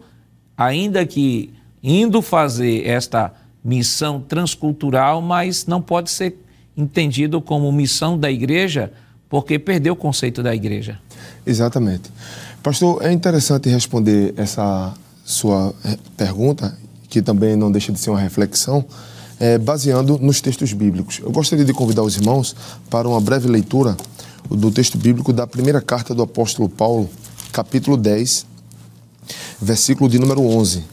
Speaker 1: ainda que indo fazer esta missão transcultural, mas não pode ser entendido como missão da igreja, porque perdeu o conceito da igreja.
Speaker 2: Exatamente. Pastor, é interessante responder essa sua eh, pergunta, que também não deixa de ser uma reflexão, é, baseando nos textos bíblicos. Eu gostaria de convidar os irmãos para uma breve leitura do texto bíblico da primeira carta do apóstolo Paulo, capítulo 10, versículo de número 11.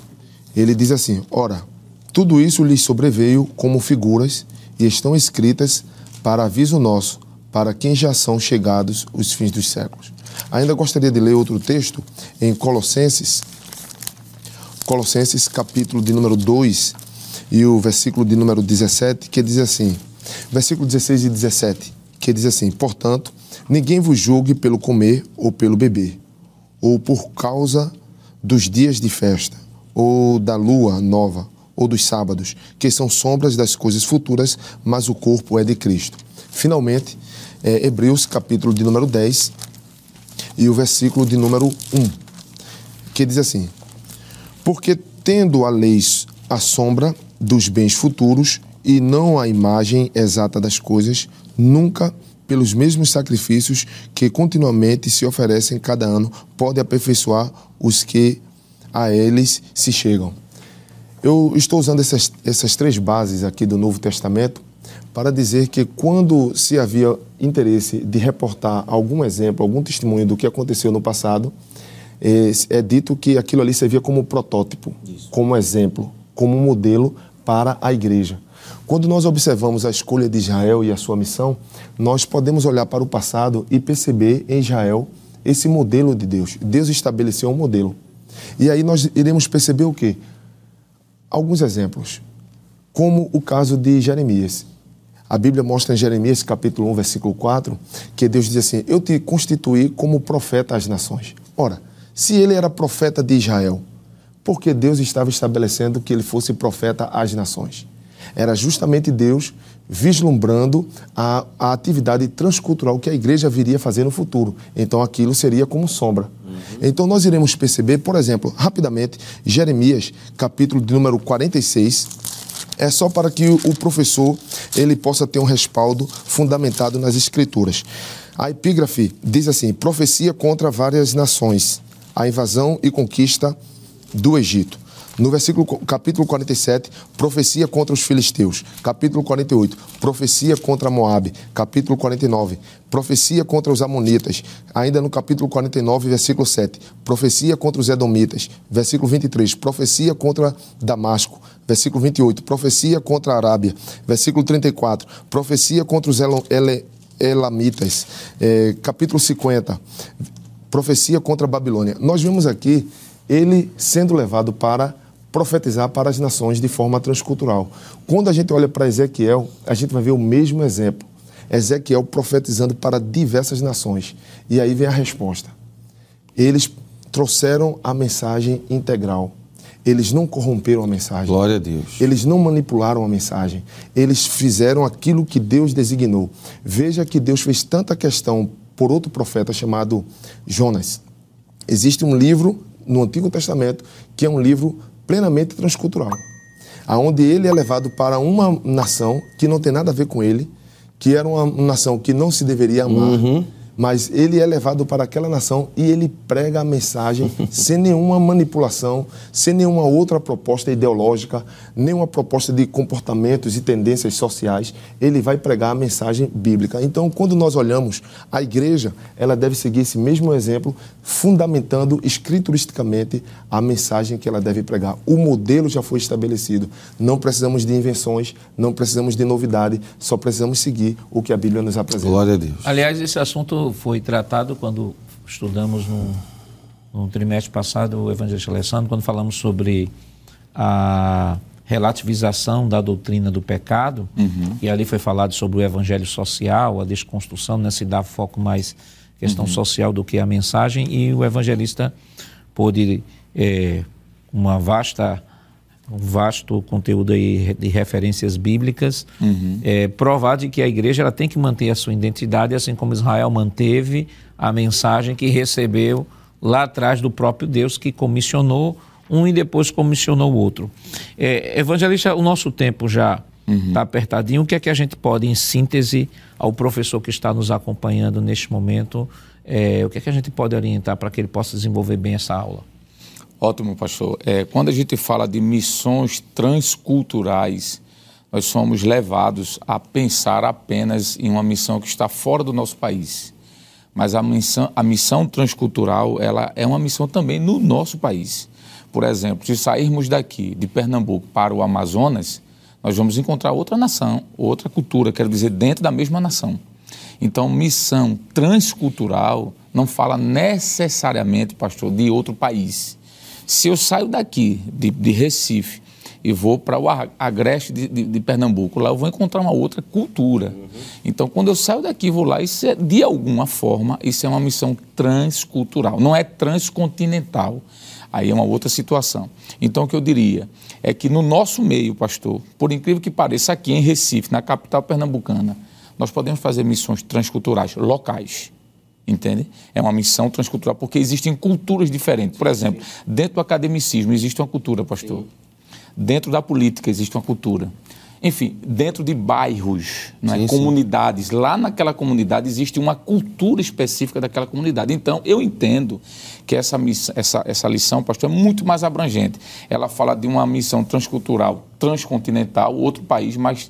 Speaker 2: Ele diz assim: Ora, tudo isso lhes sobreveio como figuras e estão escritas para aviso nosso, para quem já são chegados os fins dos séculos. Ainda gostaria de ler outro texto em Colossenses, Colossenses capítulo de número 2 e o versículo de número 17, que diz assim, versículo 16 e 17, que diz assim, portanto, ninguém vos julgue pelo comer ou pelo beber, ou por causa dos dias de festa, ou da lua nova, ou dos sábados, que são sombras das coisas futuras, mas o corpo é de Cristo. Finalmente, é, Hebreus, capítulo de número 10, e o versículo de número 1, que diz assim: Porque tendo a lei a sombra dos bens futuros e não a imagem exata das coisas, nunca pelos mesmos sacrifícios que continuamente se oferecem cada ano, pode aperfeiçoar os que a eles se chegam. Eu estou usando essas, essas três bases aqui do Novo Testamento para dizer que quando se havia interesse de reportar algum exemplo, algum testemunho do que aconteceu no passado, é, é dito que aquilo ali servia como protótipo, Isso. como exemplo, como modelo para a igreja. Quando nós observamos a escolha de Israel e a sua missão, nós podemos olhar para o passado e perceber em Israel esse modelo de Deus. Deus estabeleceu um modelo. E aí nós iremos perceber o quê? alguns exemplos, como o caso de Jeremias. A Bíblia mostra em Jeremias, capítulo 1, versículo 4, que Deus diz assim: Eu te constituí como profeta às nações. Ora, se ele era profeta de Israel, por que Deus estava estabelecendo que ele fosse profeta às nações? Era justamente Deus vislumbrando a, a atividade transcultural que a igreja viria a fazer no futuro. Então aquilo seria como sombra. Uhum. Então nós iremos perceber, por exemplo, rapidamente, Jeremias, capítulo de número 46, é só para que o professor ele possa ter um respaldo fundamentado nas escrituras. A epígrafe diz assim: profecia contra várias nações, a invasão e conquista do Egito. No versículo capítulo 47, profecia contra os filisteus. Capítulo 48, profecia contra Moabe. Capítulo 49, profecia contra os amonitas. Ainda no capítulo 49, versículo 7, profecia contra os edomitas. Versículo 23, profecia contra Damasco. Versículo 28, profecia contra a Arábia. Versículo 34, profecia contra os elamitas. É, capítulo 50, profecia contra a Babilônia. Nós vemos aqui ele sendo levado para profetizar para as nações de forma transcultural. Quando a gente olha para Ezequiel, a gente vai ver o mesmo exemplo. Ezequiel profetizando para diversas nações. E aí vem a resposta. Eles trouxeram a mensagem integral. Eles não corromperam a mensagem.
Speaker 4: Glória a Deus.
Speaker 2: Eles não manipularam a mensagem. Eles fizeram aquilo que Deus designou. Veja que Deus fez tanta questão por outro profeta chamado Jonas. Existe um livro no Antigo Testamento que é um livro plenamente transcultural, aonde ele é levado para uma nação que não tem nada a ver com ele, que era uma nação que não se deveria amar. Uhum mas ele é levado para aquela nação e ele prega a mensagem *laughs* sem nenhuma manipulação, sem nenhuma outra proposta ideológica, nenhuma proposta de comportamentos e tendências sociais. Ele vai pregar a mensagem bíblica. Então, quando nós olhamos a igreja, ela deve seguir esse mesmo exemplo, fundamentando escrituristicamente a mensagem que ela deve pregar. O modelo já foi estabelecido. Não precisamos de invenções, não precisamos de novidade, só precisamos seguir o que a Bíblia nos apresenta.
Speaker 4: Glória a Deus.
Speaker 1: Aliás, esse assunto foi tratado quando estudamos no, no trimestre passado o Evangelho de Alessandro, quando falamos sobre a relativização da doutrina do pecado,
Speaker 3: Uhum.
Speaker 1: e ali foi falado sobre o evangelho social, a desconstrução, né, se dá foco mais questão
Speaker 3: Uhum.
Speaker 1: social do que a mensagem, e o evangelista pôde, é, uma vasta, um vasto conteúdo aí de referências bíblicas,
Speaker 3: Uhum.
Speaker 1: é, provar de que a igreja ela tem que manter a sua identidade, assim como Israel manteve a mensagem que recebeu lá atrás do próprio Deus, que comissionou um e depois comissionou o outro. É, evangelista, o nosso tempo já está apertadinho. O que é que a gente pode, em síntese, ao professor que está nos acompanhando neste momento, é, o que é que a gente pode orientar para que ele possa desenvolver bem essa aula?
Speaker 3: Ótimo, pastor. É, quando a gente fala de missões transculturais, nós somos levados a pensar apenas em uma missão que está fora do nosso país. Mas a missão, a missão transcultural ela é uma missão também no nosso país. Por exemplo, se sairmos daqui, de Pernambuco, para o Amazonas, nós vamos encontrar outra nação, outra cultura, quero dizer, dentro da mesma nação. Então, missão transcultural não fala necessariamente, pastor, de outro país. Se eu saio daqui, de, de Recife, e vou para o Agreste de, de- de Pernambuco, lá eu vou encontrar uma outra cultura. Então, quando eu saio daqui e vou lá, isso é, de alguma forma, isso é uma missão transcultural, não é transcontinental. Aí é uma outra situação. Então, o que eu diria é que no nosso meio, pastor, por incrível que pareça, aqui em Recife, na capital pernambucana, nós podemos fazer missões transculturais locais. Entende? É uma missão transcultural, porque existem culturas diferentes. Por exemplo, dentro do academicismo existe uma cultura, pastor. Dentro da política existe uma cultura. Enfim, dentro de bairros, não é?
Speaker 4: Sim, sim.
Speaker 3: comunidades, lá naquela comunidade existe uma cultura específica daquela comunidade. Então, eu entendo que essa, miss- essa, essa lição, pastor, é muito mais abrangente. Ela fala de uma missão transcultural, transcontinental, outro país, mas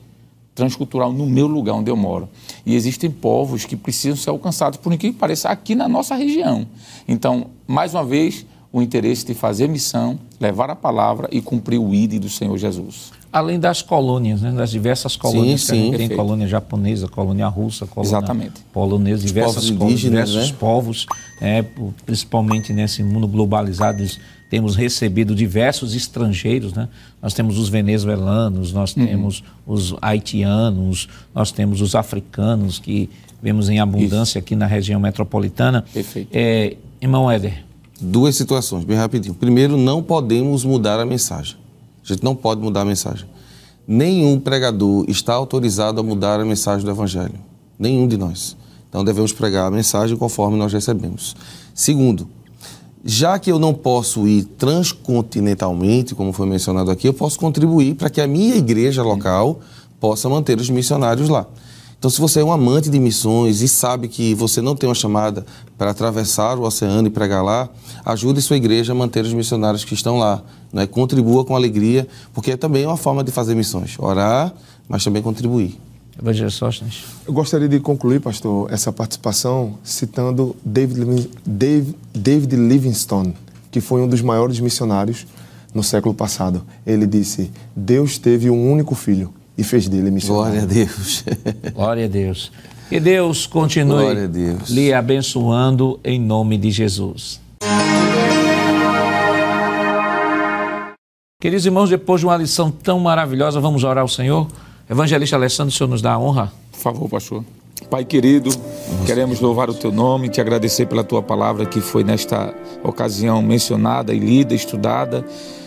Speaker 3: transcultural no meu lugar onde eu moro. E existem povos que precisam ser alcançados, por incrível que pareça, aqui na nossa região. Então, mais uma vez, o interesse de fazer missão, levar a palavra e cumprir o ID do Senhor Jesus.
Speaker 1: Além das colônias, né, das diversas colônias
Speaker 4: Sim,
Speaker 1: que a gente
Speaker 4: sim.
Speaker 1: tem,
Speaker 3: Perfeito.
Speaker 1: colônia japonesa, colônia russa, colônia
Speaker 3: Exatamente.
Speaker 1: polonesa, diversas
Speaker 4: povos
Speaker 1: colônias,
Speaker 4: indígenas,
Speaker 1: diversos
Speaker 4: né?
Speaker 1: povos, é, principalmente nesse mundo globalizado, eles- temos recebido diversos estrangeiros, né? Nós temos os venezuelanos, nós
Speaker 3: Uhum.
Speaker 1: temos os haitianos, nós temos os africanos que vemos em abundância aqui na região metropolitana.
Speaker 3: Perfeito.
Speaker 1: É, irmão Éder,
Speaker 4: Duas situações, bem rapidinho. Primeiro, não podemos mudar a mensagem. A gente não pode mudar a mensagem. Nenhum pregador está autorizado a mudar a mensagem do Evangelho. Nenhum de nós. Então devemos pregar a mensagem conforme nós recebemos. Segundo, já que eu não posso ir transcontinentalmente, como foi mencionado aqui, eu posso contribuir para que a minha igreja local possa manter os missionários lá. Então, se você é um amante de missões e sabe que você não tem uma chamada para atravessar o oceano e pregar lá, ajude sua igreja a manter os missionários que estão lá. Né? Contribua com alegria, porque é também uma forma de fazer missões. Orar, mas também contribuir.
Speaker 1: Evangelho Sóstenes.
Speaker 2: Eu gostaria de concluir, pastor, essa participação citando David, Dave- David Livingstone, que foi um dos maiores missionários no século passado. Ele disse: Deus teve um único filho e fez dele missionário.
Speaker 4: Glória a Deus. *laughs*
Speaker 1: Glória a Deus. Que Deus continue
Speaker 4: Deus.
Speaker 1: lhe abençoando em nome de Jesus. Queridos irmãos, depois de uma lição tão maravilhosa, vamos orar ao Senhor. Evangelista Alessandro, o Senhor nos dá a honra.
Speaker 3: Por favor, pastor. Pai querido, queremos louvar o teu nome, te agradecer pela tua palavra que foi nesta ocasião mencionada e lida, estudada.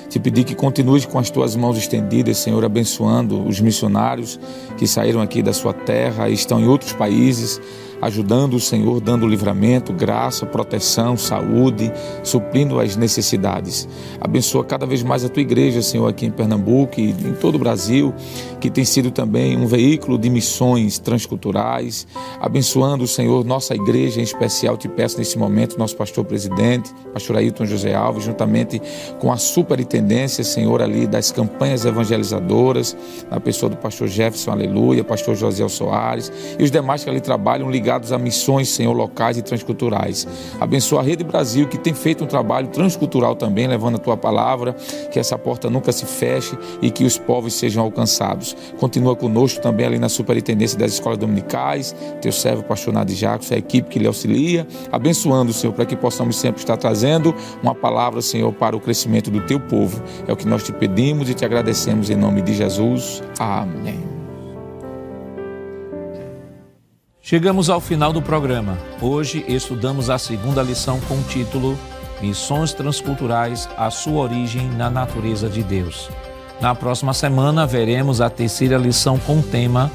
Speaker 3: Te pedir que continues com as tuas mãos estendidas, Senhor, abençoando os missionários que saíram aqui da sua terra e estão em outros países, ajudando o Senhor, dando livramento, graça, proteção, saúde, suprindo as necessidades. Abençoa cada vez mais a tua igreja, Senhor, aqui em Pernambuco e em todo o Brasil, que tem sido também um veículo de missões transculturais. Abençoando, Senhor, nossa igreja em especial, te peço nesse momento, nosso pastor presidente, pastor Ailton José Alves, juntamente com a superintendência, Senhor, ali das campanhas evangelizadoras, na pessoa do pastor Jefferson, aleluia, pastor José Soares e os demais que ali trabalham ligados ligados a missões, Senhor, locais e transculturais. Abençoa a Rede Brasil, que tem feito um trabalho transcultural também, levando a tua palavra, que essa porta nunca se feche e que os povos sejam alcançados. Continua conosco também ali na superintendência das escolas dominicais, teu servo, pastor Nadi Jacos, a equipe que lhe auxilia, abençoando, Senhor, para que possamos sempre estar trazendo uma palavra, Senhor, para o crescimento do teu povo. É o que nós te pedimos e te agradecemos em nome de Jesus. Amém.
Speaker 1: Chegamos ao final do programa. Hoje estudamos a segunda lição com o título Missões Transculturais, a sua origem na natureza de Deus. Na próxima semana veremos a terceira lição com o tema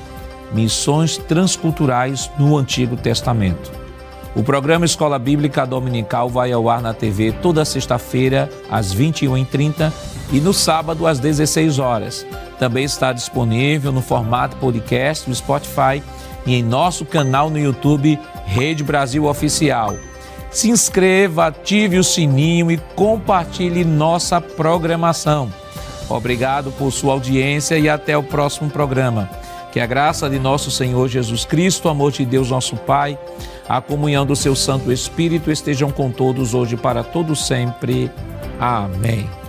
Speaker 1: Missões Transculturais no Antigo Testamento. O programa Escola Bíblica Dominical vai ao ar na TV toda sexta-feira, às 21h30 e no sábado, às 16 horas. Também está disponível no formato podcast no Spotify e em nosso canal no YouTube Rede Brasil Oficial. Se inscreva, ative o sininho e compartilhe nossa programação. Obrigado por sua audiência e até o próximo programa. Que a graça de nosso Senhor Jesus Cristo, o amor de Deus, nosso Pai, a comunhão do seu Santo Espírito estejam com todos hoje para todo sempre. Amém.